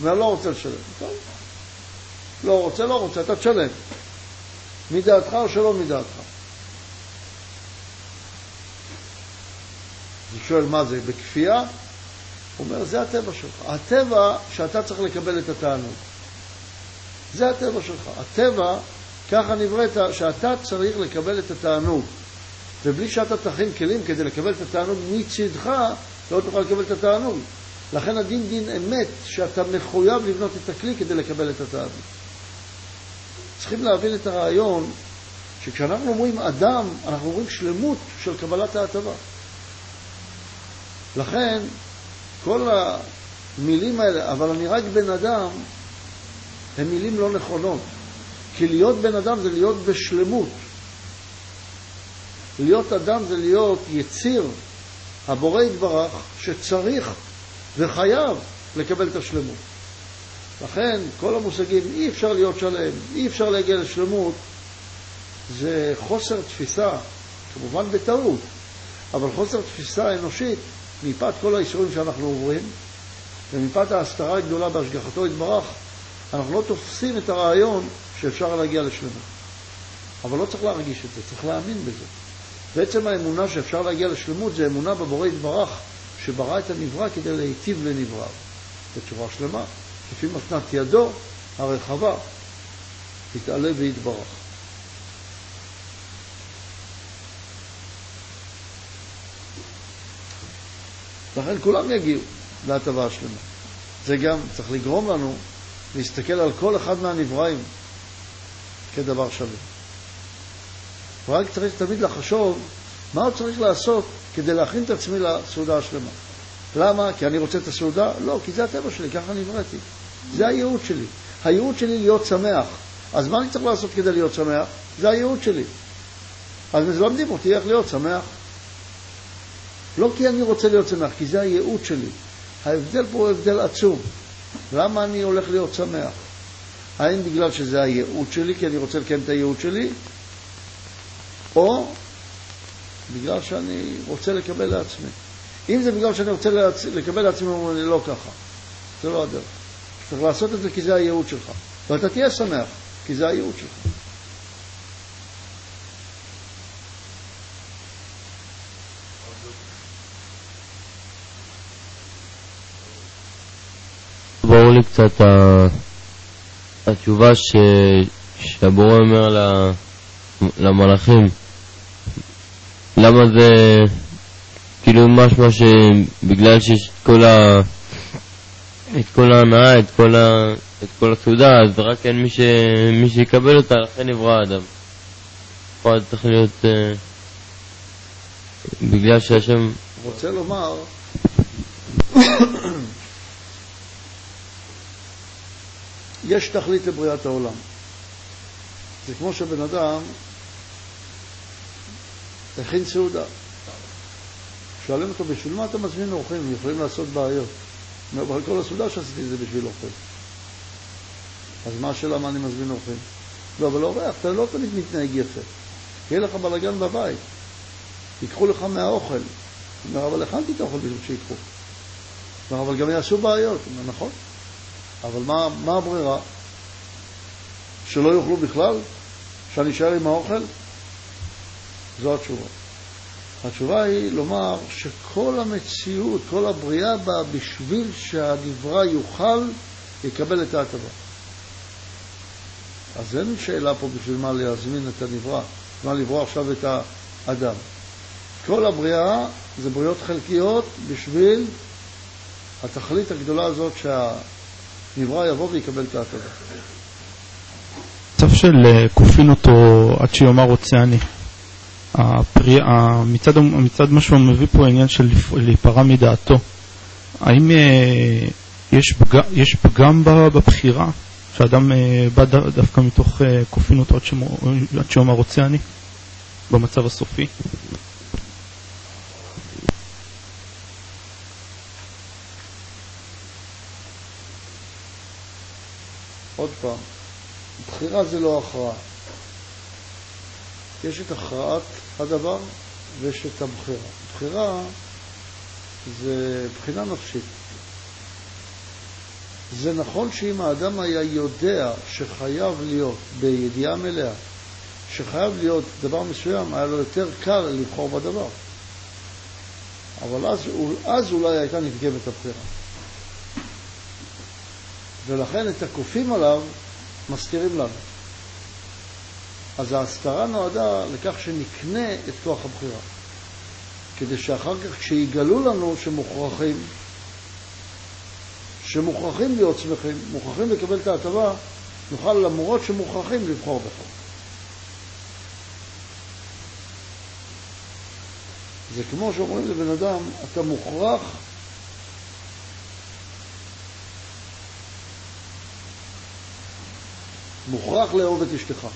אומר, לא רוצה לשלם. טוב. לא רוצה, לא רוצה, אתה תשלם. מדעתך או שלא מדעתך. אני שואל מה זה, בכפייה? הוא אומר, זה הטבע שלך. הטבע שאתה צריך לקבל את התענוג. זה הטבע שלך. הטבע, ככה נבראת, שאתה צריך לקבל את התענוג. ובלי שאתה תכין כלים כדי לקבל את התענוג מצדך, לא תוכל לקבל את התענוג. לכן הדין דין אמת, שאתה מחויב לבנות את הכלי כדי לקבל את התענוג. צריכים להבין את הרעיון שכשאנחנו אומרים אדם, אנחנו אומרים שלמות של קבלת ההטבה. לכן, כל המילים האלה, אבל אני רק בן אדם, הן מילים לא נכונות. כי להיות בן אדם זה להיות בשלמות. להיות אדם זה להיות יציר, הבורא יתברך, שצריך וחייב לקבל את השלמות. לכן כל המושגים אי אפשר להיות שלם, אי אפשר להגיע לשלמות, זה חוסר תפיסה, כמובן בטעות, אבל חוסר תפיסה אנושית מפאת כל האישורים שאנחנו עוברים ומפאת ההסתרה הגדולה בהשגחתו יתברך, אנחנו לא תופסים את הרעיון שאפשר להגיע לשלמות. אבל לא צריך להרגיש את זה, צריך להאמין בזה. בעצם האמונה שאפשר להגיע לשלמות זה אמונה בבורא יתברך, שברא את הנברא כדי להיטיב לנבראיו, בצורה שלמה. לפי מתנת ידו הרחבה, יתעלה ויתברך. לכן כולם יגיעו להטבה השלמה. זה גם צריך לגרום לנו להסתכל על כל אחד מהנבראים כדבר שווה. ורק צריך תמיד לחשוב מה הוא צריך לעשות כדי להכין את עצמי לסעודה השלמה. למה? כי אני רוצה את הסעודה? לא, כי זה הטבע שלי, ככה נבראתי. זה הייעוד שלי. הייעוד שלי להיות שמח. אז מה אני צריך לעשות כדי להיות שמח? זה הייעוד שלי. אז מלמדים אותי איך להיות שמח. לא כי אני רוצה להיות שמח, כי זה הייעוד שלי. ההבדל פה הוא הבדל עצום. למה אני הולך להיות שמח? האם בגלל שזה הייעוד שלי, כי אני רוצה לקיים את הייעוד שלי, או בגלל שאני רוצה לקבל לעצמי. אם זה בגלל שאני רוצה להצ... לקבל לעצמי, הוא אומר לי לא ככה. זה לא הדרך. צריך לעשות את זה כי זה הייעוד שלך. ואתה תהיה שמח, כי זה הייעוד שלך. ברור לי קצת התשובה ש... שהבורא אומר למלאכים למה זה כאילו משמע שבגלל שיש את כל ה... את כל ההנאה, את כל, ה... את כל הסעודה, אז רק אין מי, ש... מי שיקבל אותה, לכן נברא האדם. פה צריך להיות... uh, בגלל שהשם... רוצה לומר יש תכלית לבריאת העולם. זה כמו שבן אדם הכין סעודה. שואלים אותו, בשביל מה אתה מזמין אורחים? הם יכולים לעשות בעיות. הוא אבל כל הסעודה שעשיתי זה בשביל אורחים. אז מה השאלה מה אני מזמין אורחים? לא, אבל אורח, אתה לא תמיד מתנהג יפה. יהיה לך בלאגן בבית. ייקחו לך מהאוכל. הוא אומר, אבל הכנתי את האוכל בשביל שיקחו. אומר, אבל גם יעשו בעיות. אומר, נכון. אבל מה, מה הברירה? שלא יאכלו בכלל? שאני אשאר עם האוכל? זו התשובה. התשובה היא לומר שכל המציאות, כל הבריאה באה בשביל שהנברא יוכל לקבל את ההטבה. אז אין שאלה פה בשביל מה להזמין את הנברא, מה לברוא עכשיו את האדם. כל הבריאה זה בריאות חלקיות בשביל התכלית הגדולה הזאת שהנברא יבוא ויקבל את ההטבה. מצב של אה, כופין אותו עד שיאמר רוצה אני. הפרי... מצד, מצד מה שהוא מביא פה העניין של להיפרע מדעתו, האם אה, יש, פג... יש פגם בבחירה, שאדם אה, בא דווקא מתוך אה, כופין אותו עד שיאמר רוצה אני, במצב הסופי? עוד פעם, בחירה זה לא הכרעה. יש את הכרעת הדבר ויש את הבחירה. בחירה זה בחינה נפשית. זה נכון שאם האדם היה יודע שחייב להיות בידיעה מלאה, שחייב להיות דבר מסוים, היה לו יותר קל לבחור בדבר. אבל אז, אז אולי הייתה נפגמת הבחירה. ולכן את הכופים עליו מסתירים לנו. אז ההסתרה נועדה לכך שנקנה את כוח הבחירה. כדי שאחר כך כשיגלו לנו שמוכרחים, שמוכרחים להיות שמחים, מוכרחים לקבל את ההטבה, נוכל למרות שמוכרחים לבחור בך. זה כמו שאומרים לבן אדם, אתה מוכרח מוכרח לאהוב את אשתך.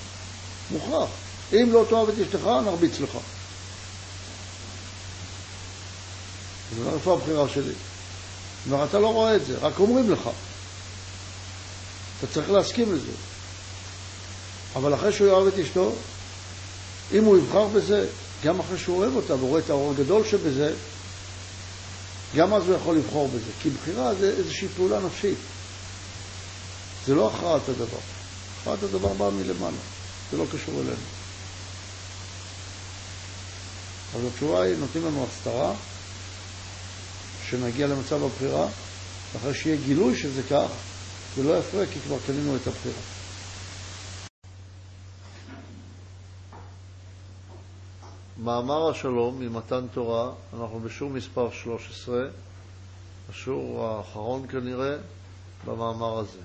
מוכרח. אם לא תאהב את אשתך, נרביץ לך. זה לא איפה הבחירה שלי. כלומר, אתה לא רואה את זה, רק אומרים לך. אתה צריך להסכים לזה. אבל אחרי שהוא יאהב את אשתו, אם הוא יבחר בזה, גם אחרי שהוא אוהב אותה ורואה את האור הגדול שבזה, גם אז הוא יכול לבחור בזה. כי בחירה זה איזושהי פעולה נפשית. זה לא הכרעת הדבר. הכרעת הדבר באה מלמעלה. זה לא קשור אלינו. אז התשובה היא, נותנים לנו הסתרה, שנגיע למצב הבחירה, ואחרי שיהיה גילוי שזה כך, זה לא יפריע כי כבר קנינו את הבחירה. מאמר השלום ממתן תורה, אנחנו בשיעור מספר 13, השיעור האחרון כנראה במאמר הזה.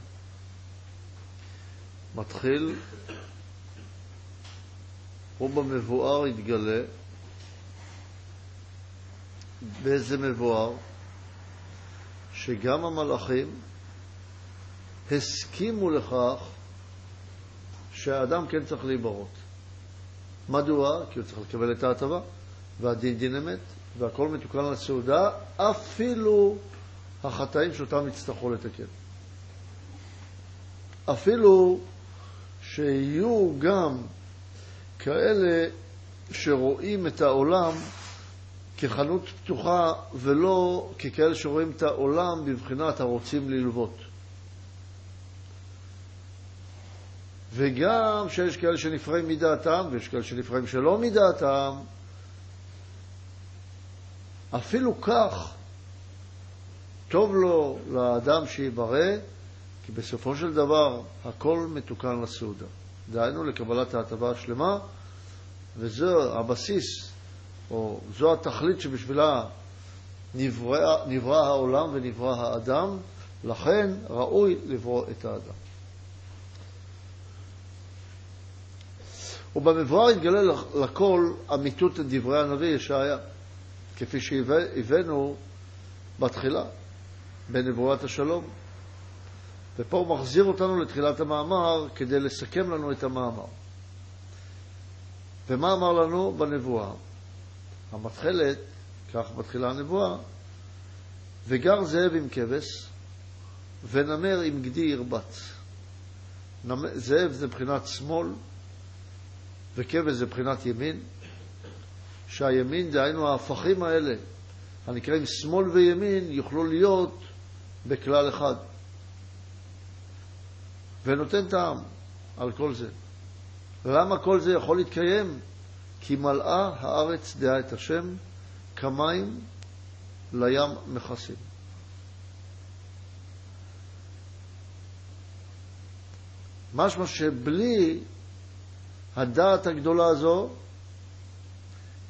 מתחיל ובמבואר יתגלה. באיזה מבואר? שגם המלאכים הסכימו לכך שהאדם כן צריך להיברות. מדוע? כי הוא צריך לקבל את ההטבה, והדין דין אמת, והכל מתוקן לסעודה, אפילו החטאים שאותם יצטרכו לתקן. אפילו שיהיו גם כאלה שרואים את העולם כחנות פתוחה ולא ככאלה שרואים את העולם בבחינת הרוצים ללוות. וגם שיש כאלה שנפרעים מדעתם ויש כאלה שנפרעים שלא מדעתם, אפילו כך טוב לו לאדם שיברא, כי בסופו של דבר הכל מתוקן לסעודה. דהיינו לקבלת ההטבה השלמה, וזה הבסיס, או זו התכלית שבשבילה נברא, נברא העולם ונברא האדם, לכן ראוי לברוא את האדם. ובמברר יתגלה לכל אמיתות דברי הנביא ישעיה, כפי שהבאנו בתחילה, בנבואת השלום. ופה הוא מחזיר אותנו לתחילת המאמר כדי לסכם לנו את המאמר. ומה אמר לנו בנבואה? המתחלת, כך מתחילה הנבואה, וגר זאב עם כבש, ונמר עם גדי ירבץ. זאב זה מבחינת שמאל, וכבש זה מבחינת ימין, שהימין, דהיינו ההפכים האלה, הנקראים שמאל וימין, יוכלו להיות בכלל אחד. ונותן טעם על כל זה. למה כל זה יכול להתקיים? כי מלאה הארץ דעה את השם כמים לים מכסים. משמע שבלי הדעת הגדולה הזו,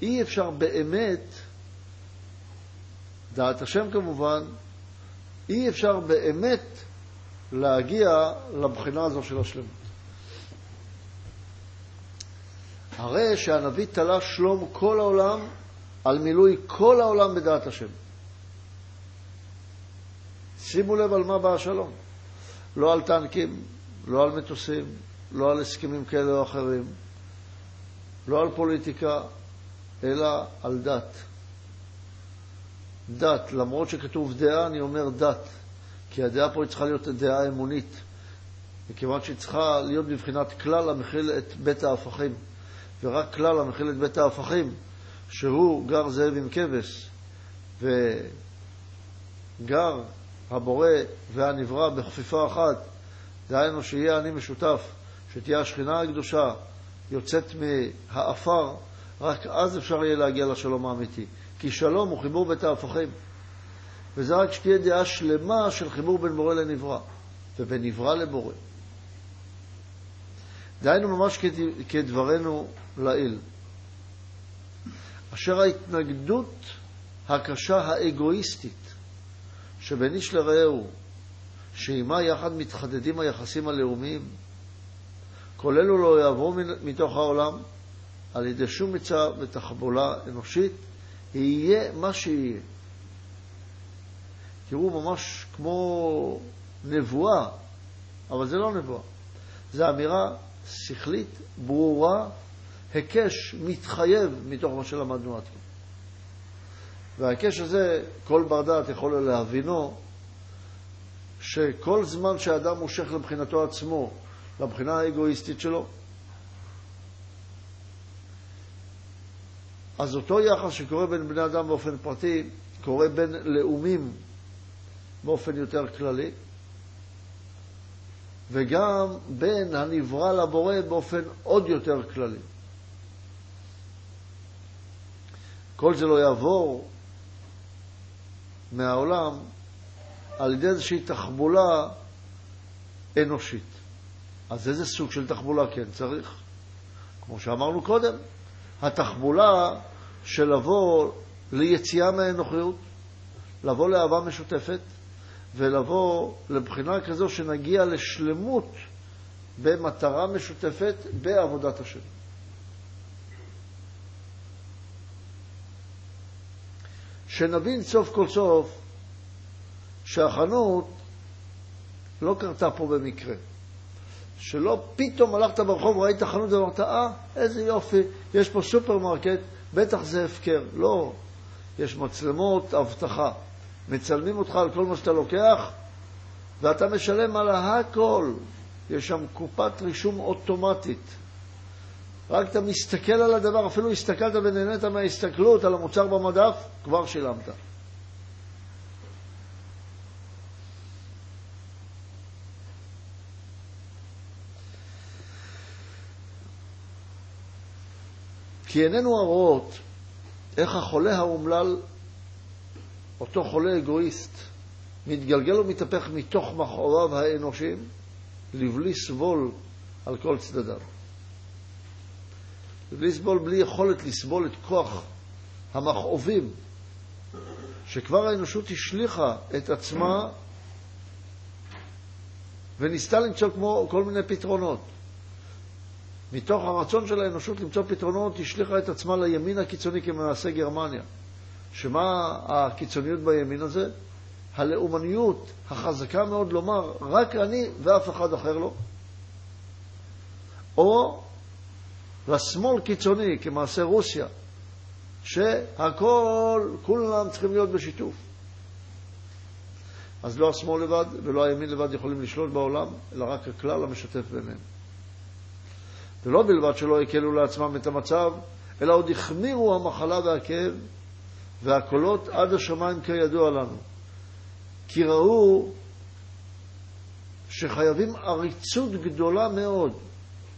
אי אפשר באמת, דעת השם כמובן, אי אפשר באמת להגיע לבחינה הזו של השלמות. הרי שהנביא תלה שלום כל העולם על מילוי כל העולם בדעת השם. שימו לב על מה בא השלום. לא על טנקים, לא על מטוסים, לא על הסכמים כאלה או אחרים, לא על פוליטיקה, אלא על דת. דת, למרות שכתוב דעה, אני אומר דת, כי הדעה פה צריכה להיות דעה אמונית, מכיוון שהיא צריכה להיות בבחינת כלל המכיל את בית ההפכים, ורק כלל המכיל את בית ההפכים, שהוא גר זאב עם כבש, וגר הבורא והנברא בכפיפה אחת, דהיינו שיהיה אני משותף, שתהיה השכינה הקדושה יוצאת מהעפר, רק אז אפשר יהיה להגיע לשלום האמיתי. כי שלום הוא חיבור בית ההפכים. וזה רק שתהיה דעה שלמה של חיבור בין בורא לנברא, ובין נברא לבורא. דהיינו ממש כדברנו לעיל. אשר ההתנגדות הקשה האגואיסטית שבין איש לרעהו, שעימה יחד מתחדדים היחסים הלאומיים, כולל הוא לא יעבור מתוך העולם על ידי שום מצע ותחבולה אנושית, יהיה מה שיהיה. תראו, ממש כמו נבואה, אבל זה לא נבואה. זו אמירה שכלית, ברורה, היקש מתחייב מתוך מה שלמדנו עד כה. וההיקש הזה, כל בר דעת יכול להבינו שכל זמן שאדם מושך לבחינתו עצמו, לבחינה האגואיסטית שלו, אז אותו יחס שקורה בין בני אדם באופן פרטי, קורה בין לאומים באופן יותר כללי, וגם בין הנברא לבורא באופן עוד יותר כללי. כל זה לא יעבור מהעולם על ידי איזושהי תחבולה אנושית. אז איזה סוג של תחבולה כן צריך? כמו שאמרנו קודם, התחבולה של לבוא ליציאה מהאנוכיות, לבוא לאהבה משותפת ולבוא לבחינה כזו שנגיע לשלמות במטרה משותפת בעבודת השם. שנבין סוף כל סוף שהחנות לא קרתה פה במקרה. שלא פתאום הלכת ברחוב, ראית חנות ואמרת, אה, איזה יופי, יש פה סופרמרקט, בטח זה הפקר. לא, יש מצלמות אבטחה. מצלמים אותך על כל מה שאתה לוקח, ואתה משלם על הכל. יש שם קופת רישום אוטומטית. רק אתה מסתכל על הדבר, אפילו הסתכלת ונהנית מההסתכלות על המוצר במדף, כבר שילמת. כי עינינו הרואות איך החולה האומלל, אותו חולה אגואיסט, מתגלגל ומתהפך מתוך מכאוריו האנושיים לבלי סבול על כל צדדיו. לבלי סבול, בלי יכולת לסבול את כוח המכאובים, שכבר האנושות השליכה את עצמה וניסתה למצוא כמו כל מיני פתרונות. מתוך הרצון של האנושות למצוא פתרונות, השליכה את עצמה לימין הקיצוני כמעשה גרמניה. שמה הקיצוניות בימין הזה? הלאומניות החזקה מאוד לומר, רק אני ואף אחד אחר לא. או לשמאל קיצוני, כמעשה רוסיה, שהכל, כולם צריכים להיות בשיתוף. אז לא השמאל לבד ולא הימין לבד יכולים לשלוט בעולם, אלא רק הכלל המשתף ביניהם. ולא בלבד שלא הקלו לעצמם את המצב, אלא עוד החמירו המחלה והכאב, והקולות עד השמיים כידוע לנו. כי ראו שחייבים עריצות גדולה מאוד,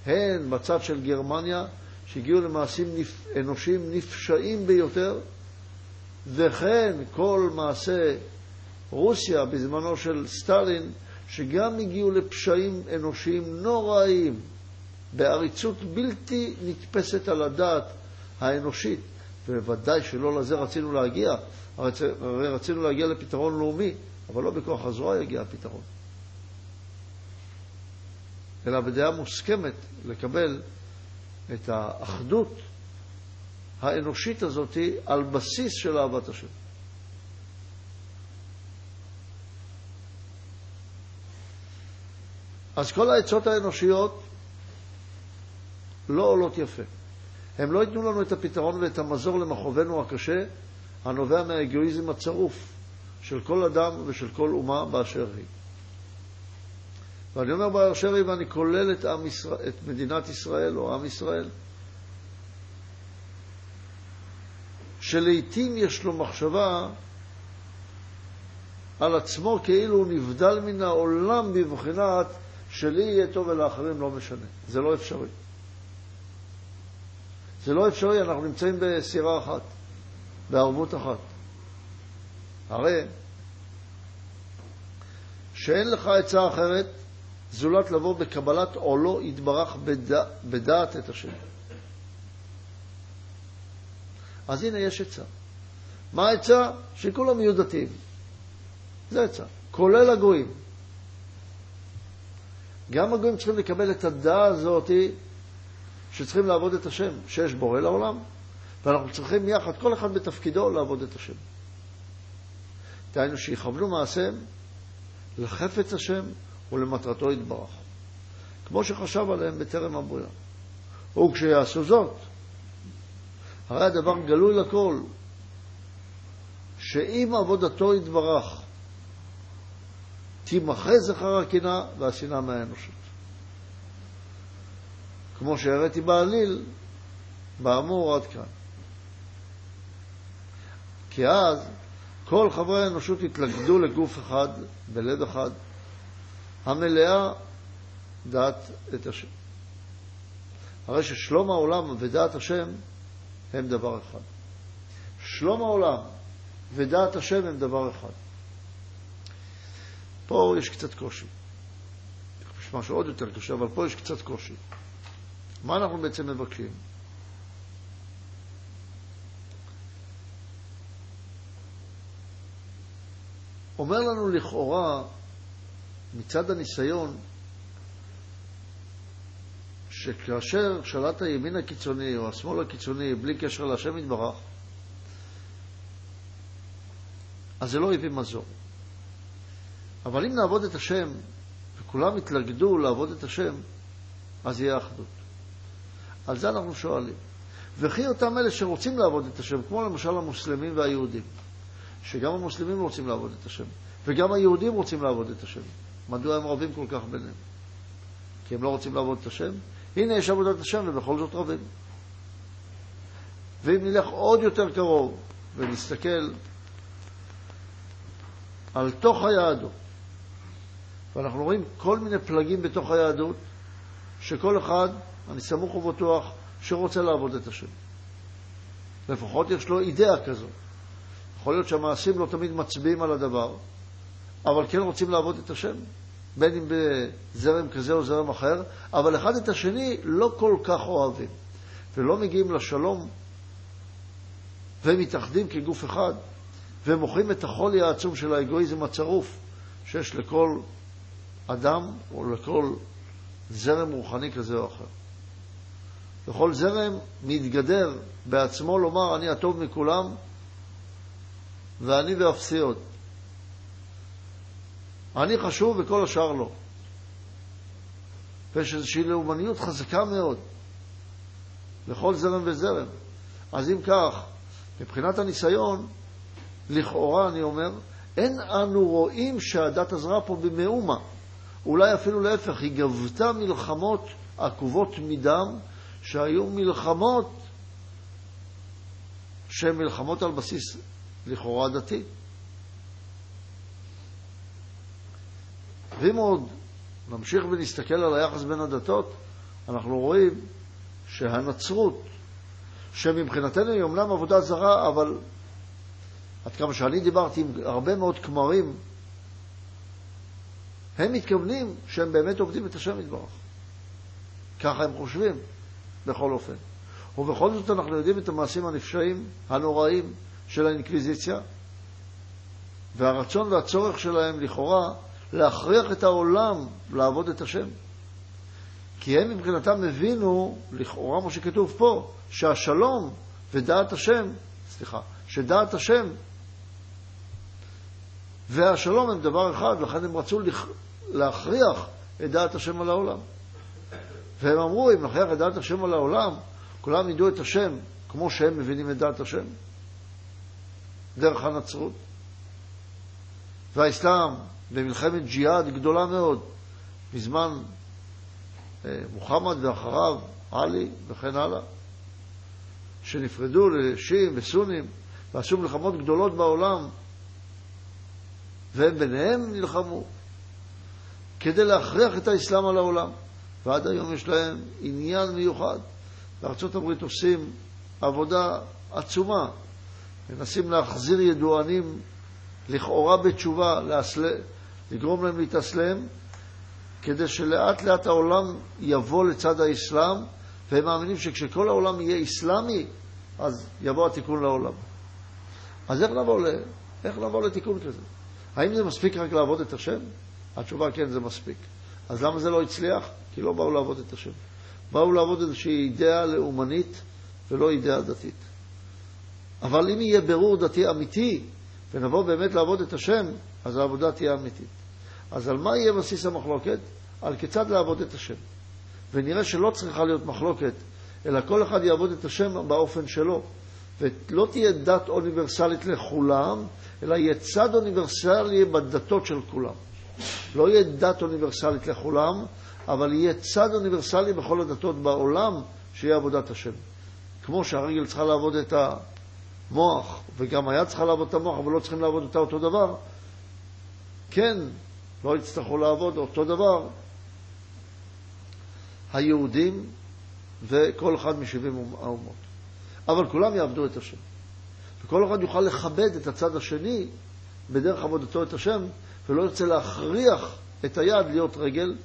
הן בצד של גרמניה, שהגיעו למעשים אנושיים נפשעים ביותר, וכן כל מעשה רוסיה בזמנו של סטלין, שגם הגיעו לפשעים אנושיים נוראיים, בעריצות בלתי נתפסת על הדעת האנושית, ובוודאי שלא לזה רצינו להגיע, הרי רצינו להגיע לפתרון לאומי, אבל לא בכוח הזרוע יגיע הפתרון, אלא בדעה מוסכמת לקבל את האחדות האנושית הזאת על בסיס של אהבת השם. אז כל העצות האנושיות לא עולות יפה. הם לא ייתנו לנו את הפתרון ואת המזור למכאובנו הקשה, הנובע מהאגואיזם הצרוף של כל אדם ושל כל אומה באשר היא. ואני אומר באשר היא, ואני כולל את, עם ישראל, את מדינת ישראל או עם ישראל, שלעיתים יש לו מחשבה על עצמו כאילו הוא נבדל מן העולם בבחינת שלי יהיה טוב ולאחרים לא משנה. זה לא אפשרי. זה לא אפשרי, אנחנו נמצאים בסירה אחת, בערבות אחת. הרי שאין לך עצה אחרת זולת לבוא בקבלת עולו יתברך בדע, בדעת את השם. אז הנה יש עצה. מה העצה? שכולם יהיו דתיים. זה עצה. כולל הגויים. גם הגויים צריכים לקבל את הדעה הזאת שצריכים לעבוד את השם, שיש בורא לעולם, ואנחנו צריכים יחד, כל אחד בתפקידו, לעבוד את השם. דהיינו שיכוונו מעשיהם לחפץ השם ולמטרתו יתברך, כמו שחשב עליהם בטרם הבריאה. וכשיעשו זאת, הרי הדבר גלוי לכל, שאם עבודתו יתברך, תימחה זכר הקנאה והשנאה מהאנושות. כמו שהראיתי בעליל, באמור עד כאן. כי אז כל חברי האנושות התלכדו לגוף אחד, בלב אחד, המלאה דעת את השם. הרי ששלום העולם ודעת השם הם דבר אחד. שלום העולם ודעת השם הם דבר אחד. פה יש קצת קושי. יש משהו עוד יותר קשה, אבל פה יש קצת קושי. מה אנחנו בעצם מבקשים? אומר לנו לכאורה, מצד הניסיון, שכאשר שלט הימין הקיצוני או השמאל הקיצוני בלי קשר להשם יתברך, אז זה לא הביא מזור. אבל אם נעבוד את השם, וכולם יתלכדו לעבוד את השם, אז יהיה אחדות. על זה אנחנו שואלים. וכי אותם אלה שרוצים לעבוד את השם, כמו למשל המוסלמים והיהודים, שגם המוסלמים רוצים לעבוד את השם, וגם היהודים רוצים לעבוד את השם. מדוע הם רבים כל כך ביניהם? כי הם לא רוצים לעבוד את השם? הנה יש עבודת השם ובכל זאת רבים. ואם נלך עוד יותר קרוב ונסתכל על תוך היהדות, ואנחנו רואים כל מיני פלגים בתוך היהדות, שכל אחד, אני סמוך ובטוח, שרוצה לעבוד את השם. לפחות יש לו אידאה כזאת. יכול להיות שהמעשים לא תמיד מצביעים על הדבר, אבל כן רוצים לעבוד את השם, בין אם בזרם כזה או זרם אחר, אבל אחד את השני לא כל כך אוהבים, ולא מגיעים לשלום, ומתאחדים כגוף אחד, ומוכרים את החולי העצום של האגואיזם הצרוף שיש לכל אדם או לכל זרם רוחני כזה או אחר. וכל זרם מתגדר בעצמו לומר, אני הטוב מכולם, ואני ואפסי עוד. אני חשוב וכל השאר לא. ויש איזושהי לאומניות חזקה מאוד לכל זרם וזרם. אז אם כך, מבחינת הניסיון, לכאורה אני אומר, אין אנו רואים שהדת עזרה פה במאומה. אולי אפילו להפך, היא גבתה מלחמות עקובות מדם, שהיו מלחמות שהן מלחמות על בסיס לכאורה דתי. ואם עוד נמשיך ונסתכל על היחס בין הדתות, אנחנו רואים שהנצרות, שמבחינתנו היא אומנם עבודה זרה, אבל עד כמה שאני דיברתי עם הרבה מאוד כמרים, הם מתכוונים שהם באמת עובדים את השם יתברך. ככה הם חושבים, בכל אופן. ובכל זאת אנחנו יודעים את המעשים הנפשעים, הנוראים, של האינקוויזיציה, והרצון והצורך שלהם לכאורה להכריח את העולם לעבוד את השם. כי הם מבחינתם הבינו, לכאורה מה שכתוב פה, שהשלום ודעת השם, סליחה, שדעת השם והשלום הם דבר אחד, לכן הם רצו להכריח את דעת השם על העולם. והם אמרו, אם נכריח את דעת השם על העולם, כולם ידעו את השם כמו שהם מבינים את דעת השם. דרך הנצרות. והאסלאם במלחמת ג'יהאד גדולה מאוד, מזמן אה, מוחמד ואחריו עלי וכן הלאה, שנפרדו לשיעים וסונים ועשו מלחמות גדולות בעולם, והם ביניהם נלחמו כדי להכריח את האסלאם על העולם. ועד היום יש להם עניין מיוחד. בארצות עושים עבודה עצומה מנסים להחזיר ידוענים לכאורה בתשובה, להסל... לגרום להם להתאסלם, כדי שלאט לאט העולם יבוא לצד האסלאם, והם מאמינים שכשכל העולם יהיה אסלאמי, אז יבוא התיקון לעולם. אז איך נבוא, ל... איך נבוא לתיקון כזה? האם זה מספיק רק לעבוד את השם? התשובה כן, זה מספיק. אז למה זה לא הצליח? כי לא באו לעבוד את השם. באו לעבוד איזושהי אידאה לאומנית ולא אידאה דתית. אבל אם יהיה ברור דתי אמיתי, ונבוא באמת לעבוד את השם, אז העבודה תהיה אמיתית. אז על מה יהיה בסיס המחלוקת? על כיצד לעבוד את השם. ונראה שלא צריכה להיות מחלוקת, אלא כל אחד יעבוד את השם באופן שלו. ולא תהיה דת אוניברסלית לכולם, אלא יהיה צד אוניברסלי בדתות של כולם. לא יהיה דת אוניברסלית לכולם, אבל יהיה צד אוניברסלי בכל הדתות בעולם, שיהיה עבודת השם. כמו שהרגל צריכה לעבוד את מוח, וגם היד צריכה לעבוד את המוח, אבל לא צריכים לעבוד אותה אותו דבר, כן, לא יצטרכו לעבוד אותו דבר היהודים וכל אחד משבעים האומות. אבל כולם יעבדו את השם. וכל אחד יוכל לכבד את הצד השני בדרך עבודתו את השם, ולא ירצה להכריח את היד להיות רגל,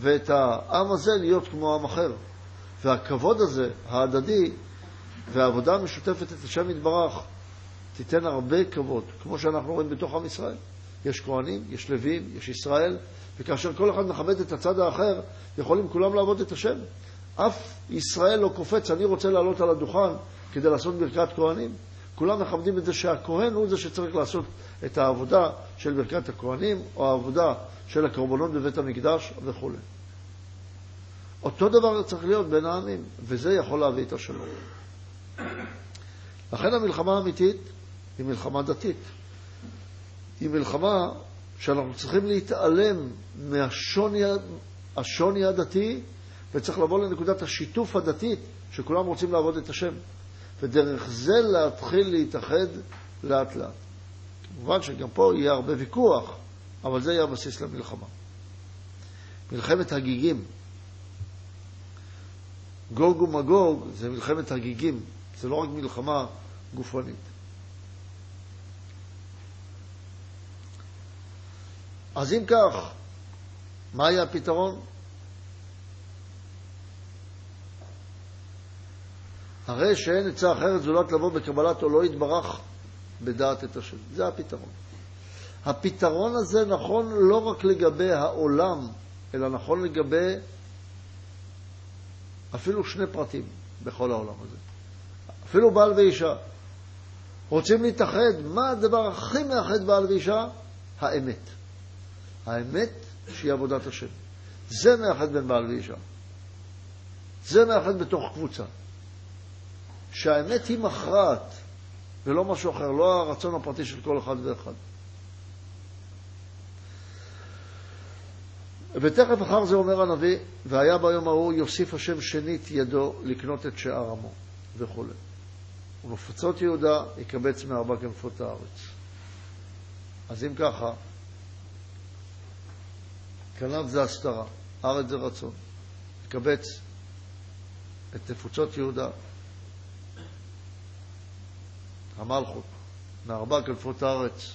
ואת העם הזה להיות כמו עם אחר. והכבוד הזה, ההדדי, והעבודה המשותפת את השם יתברך תיתן הרבה כבוד, כמו שאנחנו רואים בתוך עם ישראל. יש כהנים, יש לווים, יש ישראל, וכאשר כל אחד מכבד את הצד האחר, יכולים כולם לעבוד את השם. אף ישראל לא קופץ, אני רוצה לעלות על הדוכן כדי לעשות ברכת כהנים. כולם מכבדים את זה שהכהן הוא זה שצריך לעשות את העבודה של ברכת הכהנים, או העבודה של הקורבנות בבית המקדש וכו'. אותו דבר צריך להיות בין העמים, וזה יכול להביא את השלום. לכן המלחמה האמיתית היא מלחמה דתית. היא מלחמה שאנחנו צריכים להתעלם מהשוני הדתי וצריך לבוא לנקודת השיתוף הדתית שכולם רוצים לעבוד את השם. ודרך זה להתחיל להתאחד לאט לאט. כמובן שגם פה יהיה הרבה ויכוח, אבל זה יהיה הבסיס למלחמה. מלחמת הגיגים. גוג ומגוג זה מלחמת הגיגים. זה לא רק מלחמה גופנית. אז אם כך, מה היה הפתרון? הרי שאין עצה אחרת זולת לבוא בקבלת עולו יתברך בדעת את השם. זה הפתרון. הפתרון הזה נכון לא רק לגבי העולם, אלא נכון לגבי אפילו שני פרטים בכל העולם הזה. אפילו בעל ואישה. רוצים להתאחד, מה הדבר הכי מאחד בעל ואישה? האמת. האמת שהיא עבודת השם. זה מאחד בין בעל ואישה. זה מאחד בתוך קבוצה. שהאמת היא מכרעת, ולא משהו אחר, לא הרצון הפרטי של כל אחד ואחד. ותכף אחר זה אומר הנביא, והיה ביום ההוא יוסיף השם שנית ידו לקנות את שאר עמו, וכו'. ומפצות יהודה יקבץ מארבע כנפות הארץ. אז אם ככה, כנף זה הסתרה, ארץ זה רצון. יקבץ את נפוצות יהודה, המלכות, מארבע כנפות הארץ.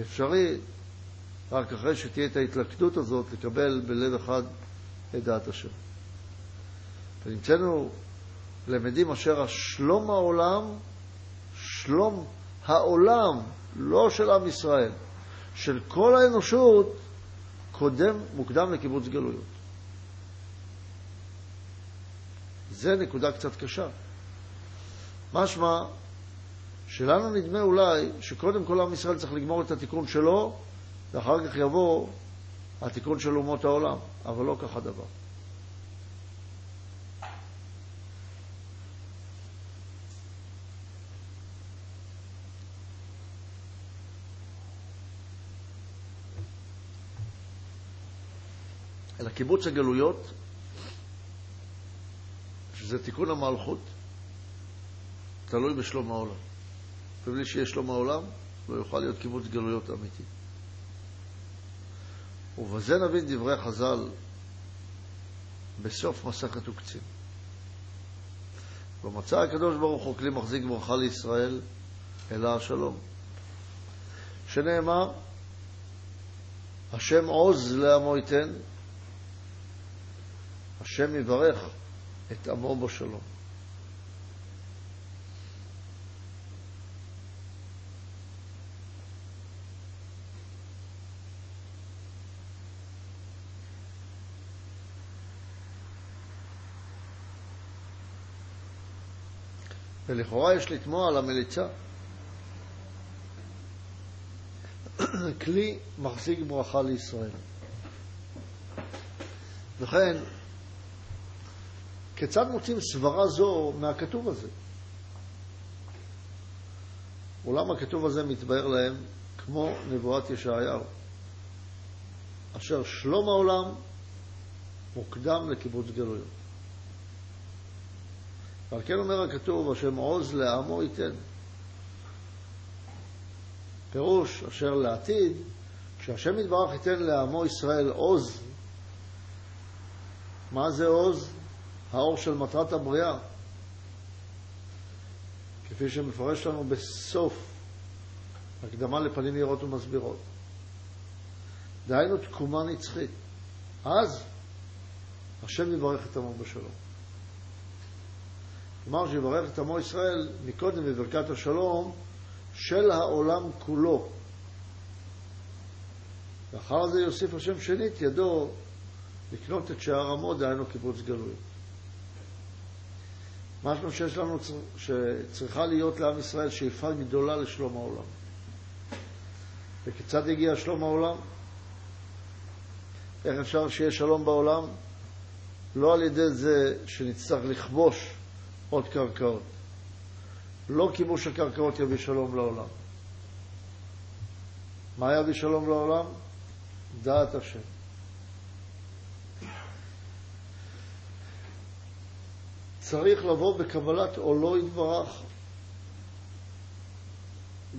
אפשרי רק אחרי שתהיה את ההתלכדות הזאת, לקבל בלב אחד את דעת השם. ונמצאנו למדים אשר השלום העולם, שלום העולם, לא של עם ישראל, של כל האנושות, קודם, מוקדם לקיבוץ גלויות. זה נקודה קצת קשה. משמע, שלנו נדמה אולי שקודם כל עם ישראל צריך לגמור את התיקון שלו, ואחר כך יבוא התיקון של אומות העולם, אבל לא כך הדבר. אלא קיבוץ הגלויות, שזה תיקון המלכות, תלוי בשלום העולם. ובלי שיהיה שלום העולם, לא יוכל להיות קיבוץ גלויות אמיתי. ובזה נבין דברי חז"ל בסוף מסכת וקצין. ומצא הקדוש ברוך הוא כלי מחזיק ברכה לישראל, אלא השלום. שנאמר, השם עוז לעמו ייתן, השם יברך את עמו בשלום. ולכאורה יש לתמוע על המליצה. כלי מחזיק ברכה לישראל. וכן, כיצד מוצאים סברה זו מהכתוב הזה? אולם הכתוב הזה מתבהר להם כמו נבואת ישעיהו, אשר שלום העולם מוקדם לקיבוץ גלויות. ועל כן אומר הכתוב, השם עוז לעמו ייתן. פירוש אשר לעתיד, כשהשם יתברך ייתן לעמו ישראל עוז, מה זה עוז? האור של מטרת הבריאה, כפי שמפרש לנו בסוף הקדמה לפנים יראות ומסבירות. דהיינו תקומה נצחית. אז השם יברך את עמו בשלום. כלומר שיברך את עמו ישראל מקודם בברכת השלום של העולם כולו. ואחר זה יוסיף השם שנית ידו לקנות את שער עמו, דהיינו קיבוץ גלויות. משהו שיש לנו, שצריכה להיות לעם ישראל שאיפה גדולה לשלום העולם. וכיצד יגיע שלום העולם? איך אפשר שיהיה שלום בעולם? לא על ידי זה שנצטרך לכבוש עוד קרקעות. לא כיבוש הקרקעות יביא שלום לעולם. מה יביא שלום לעולם? דעת השם. צריך לבוא בקבלת עולו יתברך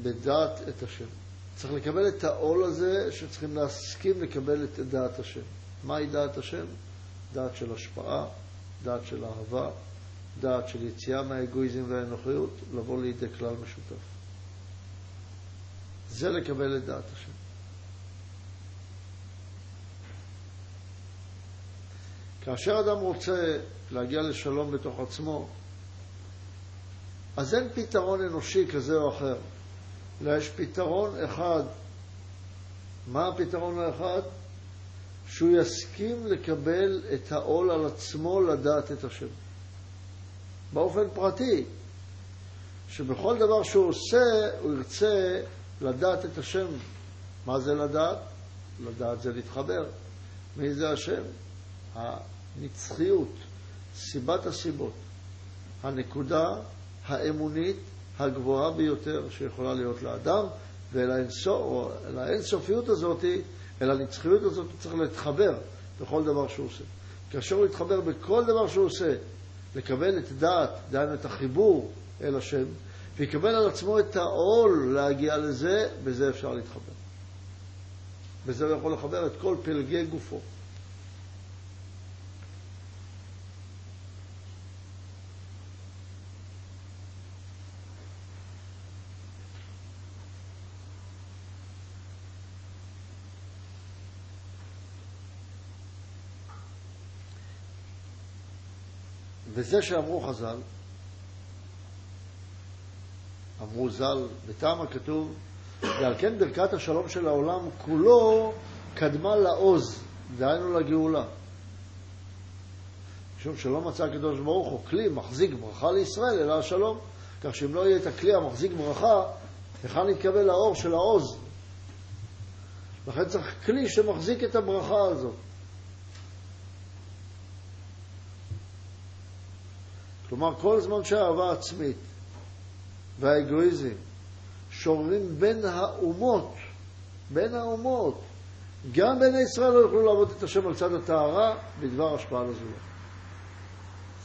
בדעת את השם. צריך לקבל את העול הזה שצריכים להסכים לקבל את דעת השם. מהי דעת השם? דעת של השפעה, דעת של אהבה, דעת של יציאה מהאגואיזם והאנוכיות, לבוא לידי כלל משותף. זה לקבל את דעת השם. כאשר אדם רוצה להגיע לשלום בתוך עצמו, אז אין פתרון אנושי כזה או אחר. אלא יש פתרון אחד. מה הפתרון האחד? שהוא יסכים לקבל את העול על עצמו לדעת את השם. באופן פרטי, שבכל דבר שהוא עושה, הוא ירצה לדעת את השם. מה זה לדעת? לדעת זה להתחבר. מי זה השם? הנצחיות, סיבת הסיבות, הנקודה האמונית הגבוהה ביותר שיכולה להיות לאדם, ואל האינסופיות הזאת, אל הנצחיות הזאת הוא צריך להתחבר בכל דבר שהוא עושה. כאשר הוא יתחבר בכל דבר שהוא עושה, לקבל את דעת, דהיינו את החיבור אל השם, ויקבל על עצמו את העול להגיע לזה, בזה אפשר להתחבר. בזה הוא יכול לחבר את כל פלגי גופו. וזה שאמרו חז"ל, אמרו ז"ל, בטעם הכתוב, ועל כן ברכת השלום של העולם כולו קדמה לעוז, דהיינו לגאולה. משום שלא מצא הקדוש ברוך הוא כלי מחזיק ברכה לישראל, אלא השלום. כך שאם לא יהיה את הכלי המחזיק ברכה, היכן יתקבל האור של העוז? לכן צריך כלי שמחזיק את הברכה הזאת. כלומר, כל זמן שהאהבה עצמית והאגואיזם שוררים בין האומות, בין האומות, גם בני ישראל לא יוכלו לעבוד את השם על צד הטהרה בדבר השפעה לזולת.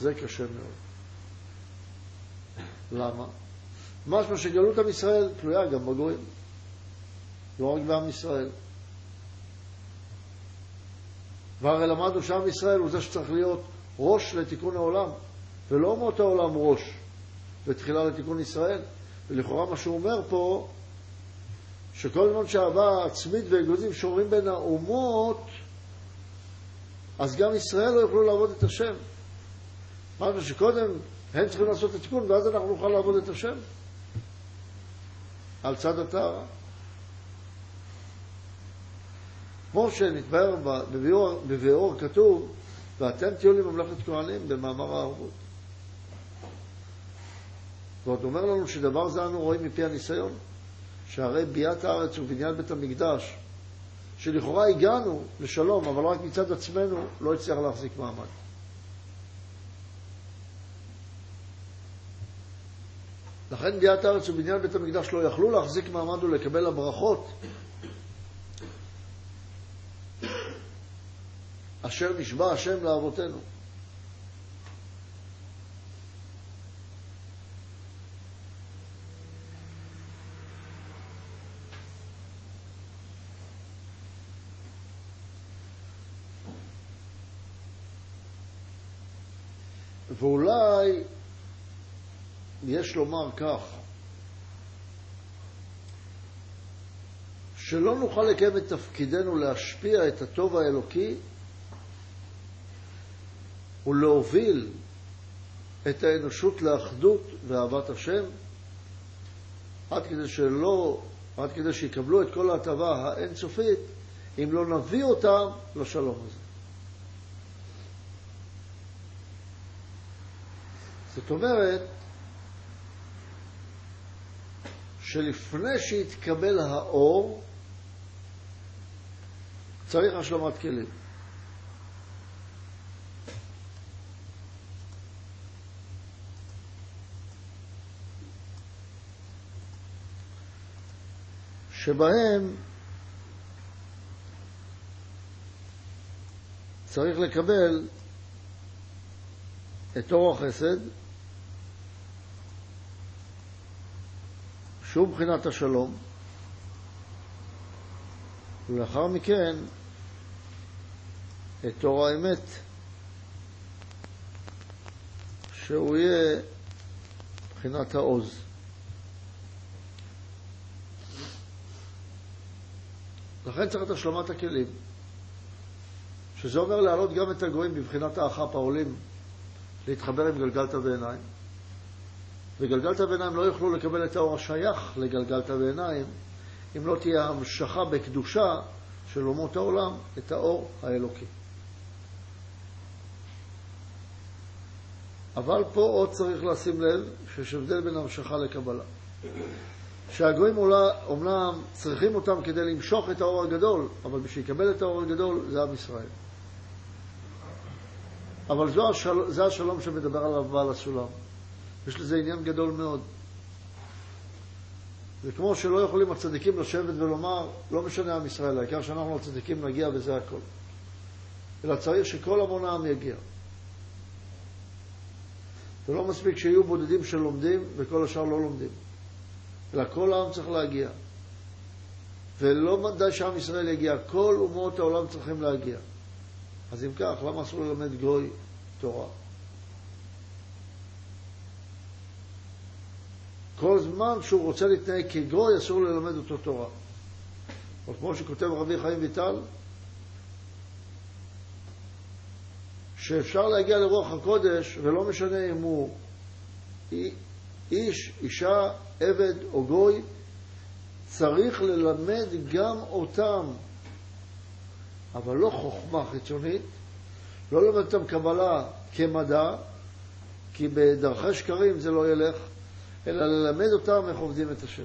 זה קשה מאוד. למה? משמע שגלות עם ישראל תלויה גם בגויים, לא רק בעם ישראל. והרי למדנו שעם ישראל הוא זה שצריך להיות ראש לתיקון העולם. ולא אומות העולם ראש ותחילה לתיקון ישראל. ולכאורה מה שהוא אומר פה, שכל זמן שאהבה עצמית ואגוזים שורים בין האומות, אז גם ישראל לא יוכלו לעבוד את השם. אמרנו שקודם הם צריכים לעשות את התיקון, ואז אנחנו נוכל לעבוד את השם. על צד הטהרה. כמו שנתבהר בביאור כתוב, ואתם תהיו לי ממלכת כהנים במאמר הערבות. ועוד אומר לנו שדבר זה אנו רואים מפי הניסיון, שהרי ביאת הארץ ובניין בית המקדש, שלכאורה הגענו לשלום, אבל רק מצד עצמנו לא הצליח להחזיק מעמד. לכן ביאת הארץ ובניין בית המקדש לא יכלו להחזיק מעמד ולקבל הברכות אשר נשבע השם לאבותינו. יש לומר כך, שלא נוכל לקיים את תפקידנו להשפיע את הטוב האלוקי ולהוביל את האנושות לאחדות ואהבת השם, עד כדי שלא, עד כדי שיקבלו את כל ההטבה האינסופית, אם לא נביא אותם לשלום הזה. זאת אומרת, שלפני שיתקבל האור, צריך השלמת כלים. שבהם צריך לקבל את אור החסד, שהוא מבחינת השלום, ולאחר מכן את אור האמת, שהוא יהיה מבחינת העוז. לכן צריך את השלמת הכלים, שזה אומר להעלות גם את הגויים בבחינת האח"פ העולים, להתחבר עם גלגלתא בעיניים. וגלגלתא בעיניים לא יוכלו לקבל את האור השייך לגלגלתא בעיניים אם לא תהיה המשכה בקדושה של אומות העולם את האור האלוקי. אבל פה עוד צריך לשים לב שיש הבדל בין המשכה לקבלה. שהגויים אומנם צריכים אותם כדי למשוך את האור הגדול, אבל בשביל לקבל את האור הגדול זה עם ישראל. אבל. זה השלום שמדבר עליו בעל הסולם. יש לזה עניין גדול מאוד. וכמו שלא יכולים הצדיקים לשבת ולומר, לא משנה עם ישראל, העיקר שאנחנו הצדיקים נגיע וזה הכל. אלא צריך שכל המון העם יגיע. ולא מספיק שיהיו בודדים שלומדים וכל השאר לא לומדים. אלא כל העם צריך להגיע. ולא די שעם ישראל יגיע, כל אומות העולם צריכים להגיע. אז אם כך, למה אסור ללמד גוי תורה? כל זמן שהוא רוצה להתנהג כגוי, אסור ללמד אותו תורה. או כמו שכותב רבי חיים ויטל, שאפשר להגיע לרוח הקודש, ולא משנה אם הוא איש, אישה, עבד או גוי, צריך ללמד גם אותם, אבל לא חוכמה חיצונית, לא ללמד אותם קבלה כמדע, כי בדרכי שקרים זה לא ילך, אלא ללמד אותם איך עובדים את השם.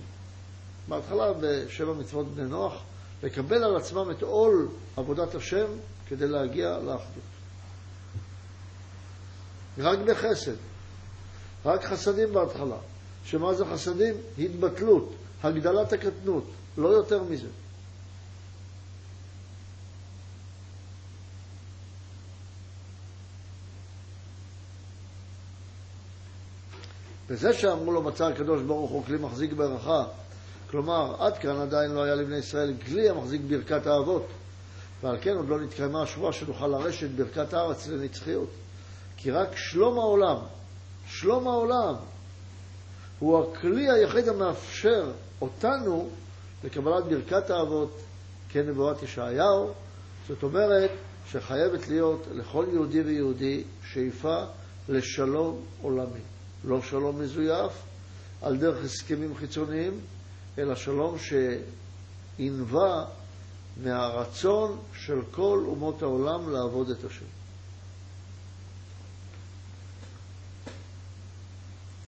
בהתחלה בשבע מצוות בני נוח, לקבל על עצמם את עול עבודת השם כדי להגיע לאחדות. רק בחסד, רק חסדים בהתחלה. שמה זה חסדים? התבטלות, הגדלת הקטנות, לא יותר מזה. וזה שאמרו לו מצא הקדוש ברוך הוא כלי מחזיק ברכה, כלומר עד כאן עדיין לא היה לבני ישראל כלי המחזיק ברכת האבות, ועל כן עוד לא נתקיימה השבועה שנוכל לרשת ברכת הארץ לנצחיות. כי רק שלום העולם, שלום העולם, הוא הכלי היחיד המאפשר אותנו לקבלת ברכת האבות כנבואת ישעיהו, זאת אומרת שחייבת להיות לכל יהודי ויהודי שאיפה לשלום עולמי. לא שלום מזויף על דרך הסכמים חיצוניים, אלא שלום שינבע מהרצון של כל אומות העולם לעבוד את השם.